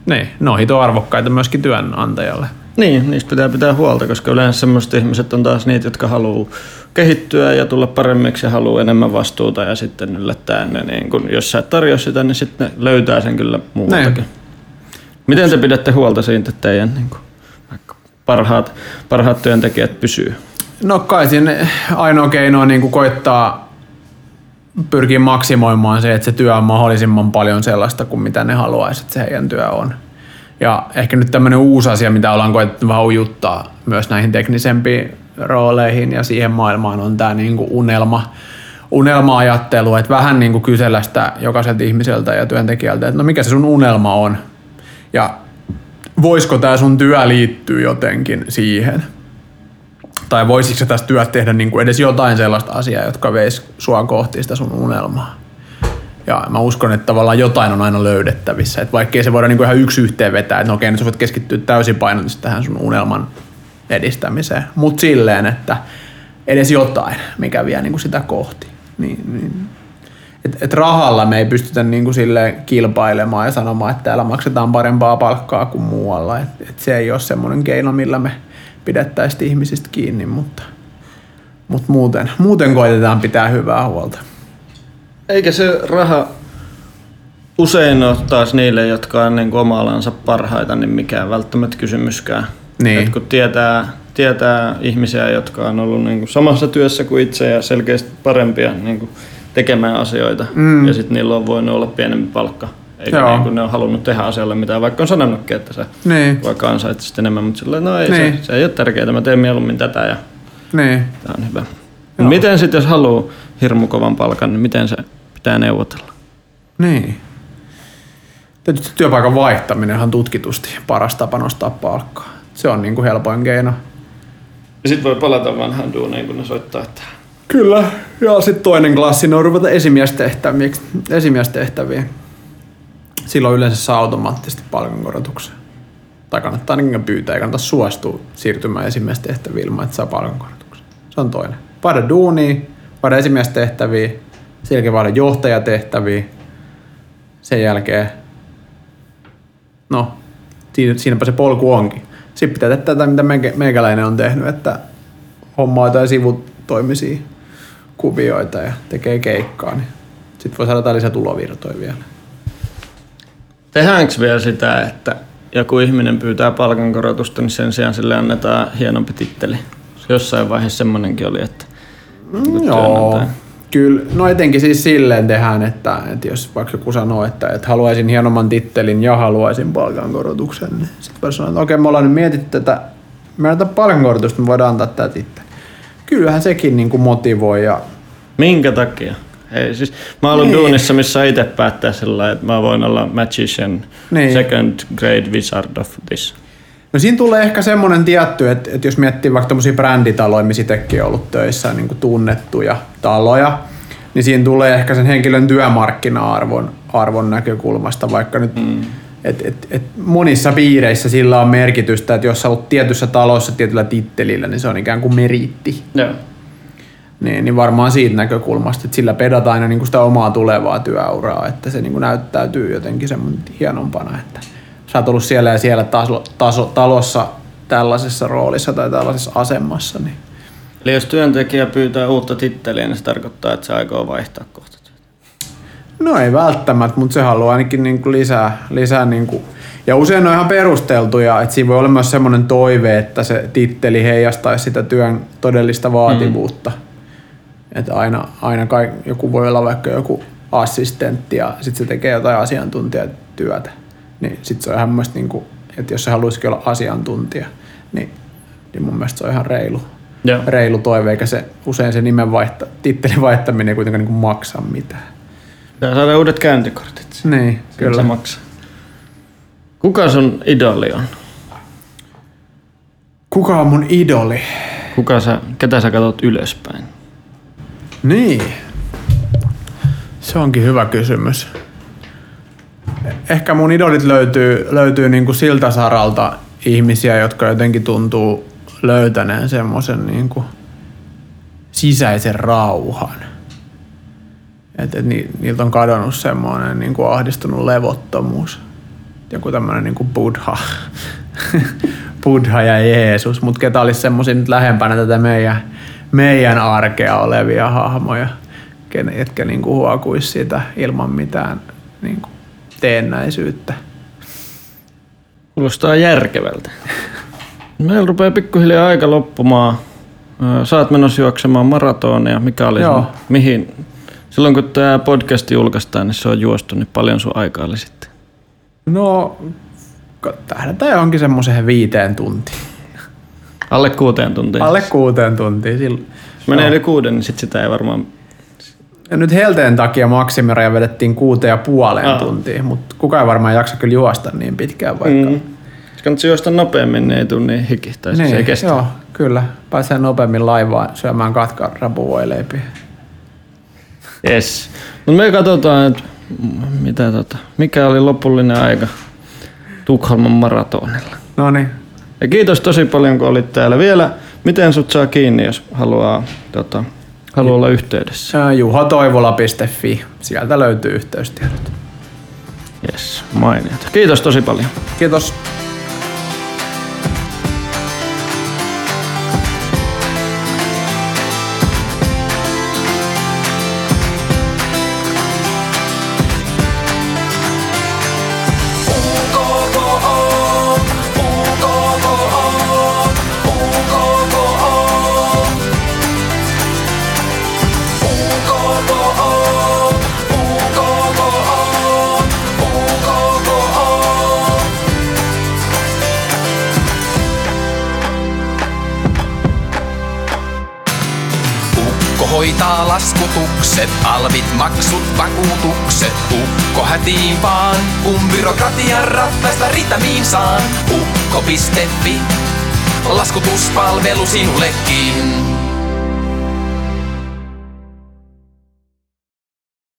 ne, ne on hito arvokkaita myöskin työnantajalle. Niin, niistä pitää pitää huolta, koska yleensä semmoiset ihmiset on taas niitä, jotka haluaa kehittyä ja tulla paremmiksi ja haluaa enemmän vastuuta ja sitten yllättää ne. Niin kun, jos sä et tarjoa sitä, niin sitten löytää sen kyllä. Niin. Miten te pidätte huolta siitä, teidän niin kun, parhaat, parhaat työntekijät pysyy? No kai siinä ainoa keino on niin koittaa pyrkiä maksimoimaan se, että se työ on mahdollisimman paljon sellaista kuin mitä ne haluaisivat, että se heidän työ on. Ja ehkä nyt tämmöinen uusi asia, mitä ollaan koettu vähän ujuttaa myös näihin teknisempiin rooleihin ja siihen maailmaan on tämä niinku unelma, unelma-ajattelu, että vähän niinku kysellä sitä jokaiselta ihmiseltä ja työntekijältä, että no mikä se sun unelma on ja voisiko tämä sun työ liittyä jotenkin siihen tai voisitko sä tästä työstä tehdä niin kuin edes jotain sellaista asiaa, jotka veisi sua kohti sitä sun unelmaa. Ja mä uskon, että tavallaan jotain on aina löydettävissä. Että vaikkei se voida niin kuin ihan yksi yhteen vetää, että no okei, nyt sä voit keskittyä täysipainoisesti tähän sun unelman edistämiseen. Mutta silleen, että edes jotain, mikä vie niin kuin sitä kohti. Niin, niin. Et, et rahalla me ei pystytä niin kuin silleen kilpailemaan ja sanomaan, että täällä maksetaan parempaa palkkaa kuin muualla. Et, et se ei ole semmoinen keino, millä me pidettäisiin ihmisistä kiinni, mutta, mutta muuten, muuten koitetaan pitää hyvää huolta. Eikä se raha usein ole taas niille, jotka on niin kuin oma alansa parhaita, niin mikään välttämättä kysymyskään. Niin. Et kun tietää, tietää ihmisiä, jotka on ollut niin kuin samassa työssä kuin itse ja selkeästi parempia niin kuin tekemään asioita, mm. ja sitten niillä on voinut olla pienempi palkka. Eikä Joo. niin kuin ne on halunnut tehdä asialle mitään, vaikka on sanonutkin, että se Niin. vaikka ansaitsit enemmän, mutta sillä no ei, Niin. se, se ei ole tärkeää, mä teen mieluummin tätä ja Niin. tämä on hyvä. Mut Miten sitten, jos haluaa hirmu kovan palkan, niin miten se pitää neuvotella? Niin. Tietysti työpaikan vaihtaminen on tutkitusti paras tapa nostaa palkkaa. Se on niin kuin helpoin keino. Ja sitten voi palata vanhaan duuniin, kun ne soittaa, että Kyllä. Ja sitten toinen klassi on ruveta esimiestehtäviä. Silloin yleensä saa automaattisesti palkankorotuksen. Tai kannattaa ainakin pyytää, ei kannata suostua siirtymään esimiestehtäviin ilman, että saa palkankorotuksen. Se on toinen. Vaada duunia, vaada esimiestehtäviä, sen jälkeen vaada johtajatehtäviä. Sen jälkeen, no, siinä, siinäpä se polku onkin. Sitten pitää tehdä tätä, mitä meikä- meikäläinen on tehnyt, että hommaa jotain sivutoimisia kuvioita ja tekee keikkaa, niin sitten voi saada jotain lisätulovirtoja vielä. Tehdäänkö vielä sitä, että joku ihminen pyytää palkankorotusta, niin sen sijaan sille annetaan hienompi titteli? Jossain vaiheessa semmoinenkin oli, että niin Joo, kyllä. No etenkin siis silleen tehdään, että, että jos vaikka joku sanoo, että, että haluaisin hienomman tittelin ja haluaisin palkankorotuksen, niin sitten voi sanoa, että okei, me ollaan nyt mietitty tätä, me annetaan palkankorotusta, me voidaan antaa tämä titteli. Kyllähän sekin niin kuin motivoi ja Minkä takia? Ei, siis, mä oon ollut Niin. duunissa, missä itse päättää sillä että mä voin olla magician, Niin. second grade wizard of this. No siinä tulee ehkä semmoinen tietty, että, että jos miettii vaikka tämmöisiä bränditaloja, missä itsekin on ollut töissä, niin kuin tunnettuja taloja, niin siinä tulee ehkä sen henkilön työmarkkina-arvon arvon näkökulmasta, vaikka nyt mm. et, et, et monissa piireissä sillä on merkitystä, että jos sä olet tietyssä talossa tietyllä tittelillä, niin se on ikään kuin meriitti. Joo. Niin, niin varmaan siitä näkökulmasta, että sillä pedataan aina niin kuin sitä omaa tulevaa työuraa, että se niin kuin näyttäytyy jotenkin semmoinen hienompana, että sä oot ollut siellä ja siellä taso, taso, talossa tällaisessa roolissa tai tällaisessa asemassa, niin Eli jos työntekijä pyytää uutta titteliä, niin se tarkoittaa, että se aikoo vaihtaa kohta. No ei välttämättä, mutta se haluaa ainakin niinku lisää, lisää niinku, ja usein on ihan perusteltuja, että siinä voi olla myös semmoinen toive, että se titteli heijastaisi sitä työn todellista vaativuutta. Mm. Että aina, aina kai, joku voi olla vaikka joku assistentti ja sitten se tekee jotain asiantuntijatyötä. Niin sitten se on ihan mun mielestä, niinku, että jos se haluaisikin olla asiantuntija, niin, niin mun mielestä se on ihan reilu, Joo. reilu toive, eikä se usein se nimen vaihta, tittelin vaihtaminen ei kuitenkaan niinku maksa mitään. Pitää saada uudet käyntikortit. Niin, Kyllä. kyllä. Se maksaa. Kuka sun idoli on? Kuka on mun idoli? Kuka sä, ketä sä katsot ylöspäin? Niin. Se onkin hyvä kysymys. Ehkä mun idolit löytyy, löytyy niinku siltä saralta ihmisiä, jotka jotenkin tuntuu löytäneen semmoisen niinku sisäisen rauhan. Et, et ni, niiltä on kadonnut semmoinen niinku ahdistunut levottomuus. Joku tämmöinen niinku buddha. buddha ja Jeesus, mutta ketä olisi semmoisia nyt lähempänä tätä meidän, meidän arkea olevia hahmoja, ken- jotka niinku huokuisi siitä ilman mitään niinku teennäisyyttä. Kuulostaa järkevältä. Meillä rupeaa pikkuhiljaa aika loppumaan. Oot menossa juoksemaan maratonia. Mikä oli Joo. mihin? Silloin kun tämä podcast julkaistaan, niin se on juostu, niin paljon sun aikaa oli sitten? No, tähdätään johonkin semmoiseen viiteen tuntiin. Alle kuuteen tuntiin. Alle kuuteen tuntiin. Silloin. Menee yli kuuden, niin sit sitä ei varmaan... Ja nyt helteen takia maksimiraja vedettiin kuuteen ja puoleen Aa. tuntiin, mutta kukaan ei varmaan jaksa kyllä juosta niin pitkään vaikka. Mm. Kannattaa juosta nopeammin, niin ei tule niin hiki. Tai niin, se ei kestä. Joo, kyllä. Pääsee nopeammin laivaan syömään katka rapuvoileipiä. Yes. Mutta me katsotaan, että mitä tota, mikä oli lopullinen aika Tukholman maratonilla. No niin. Ja kiitos tosi paljon, kun olit täällä. Vielä, miten sut saa kiinni, jos haluaa, tota, haluaa olla yhteydessä? juhatoivola.fi. Sieltä löytyy yhteystiedot. Yes, mainiota. Kiitos tosi paljon. Kiitos. Ukko hätiin vaan, kun byrokratian rattaista ritamiin saan. Ukko.fi, laskutuspalvelu sinullekin.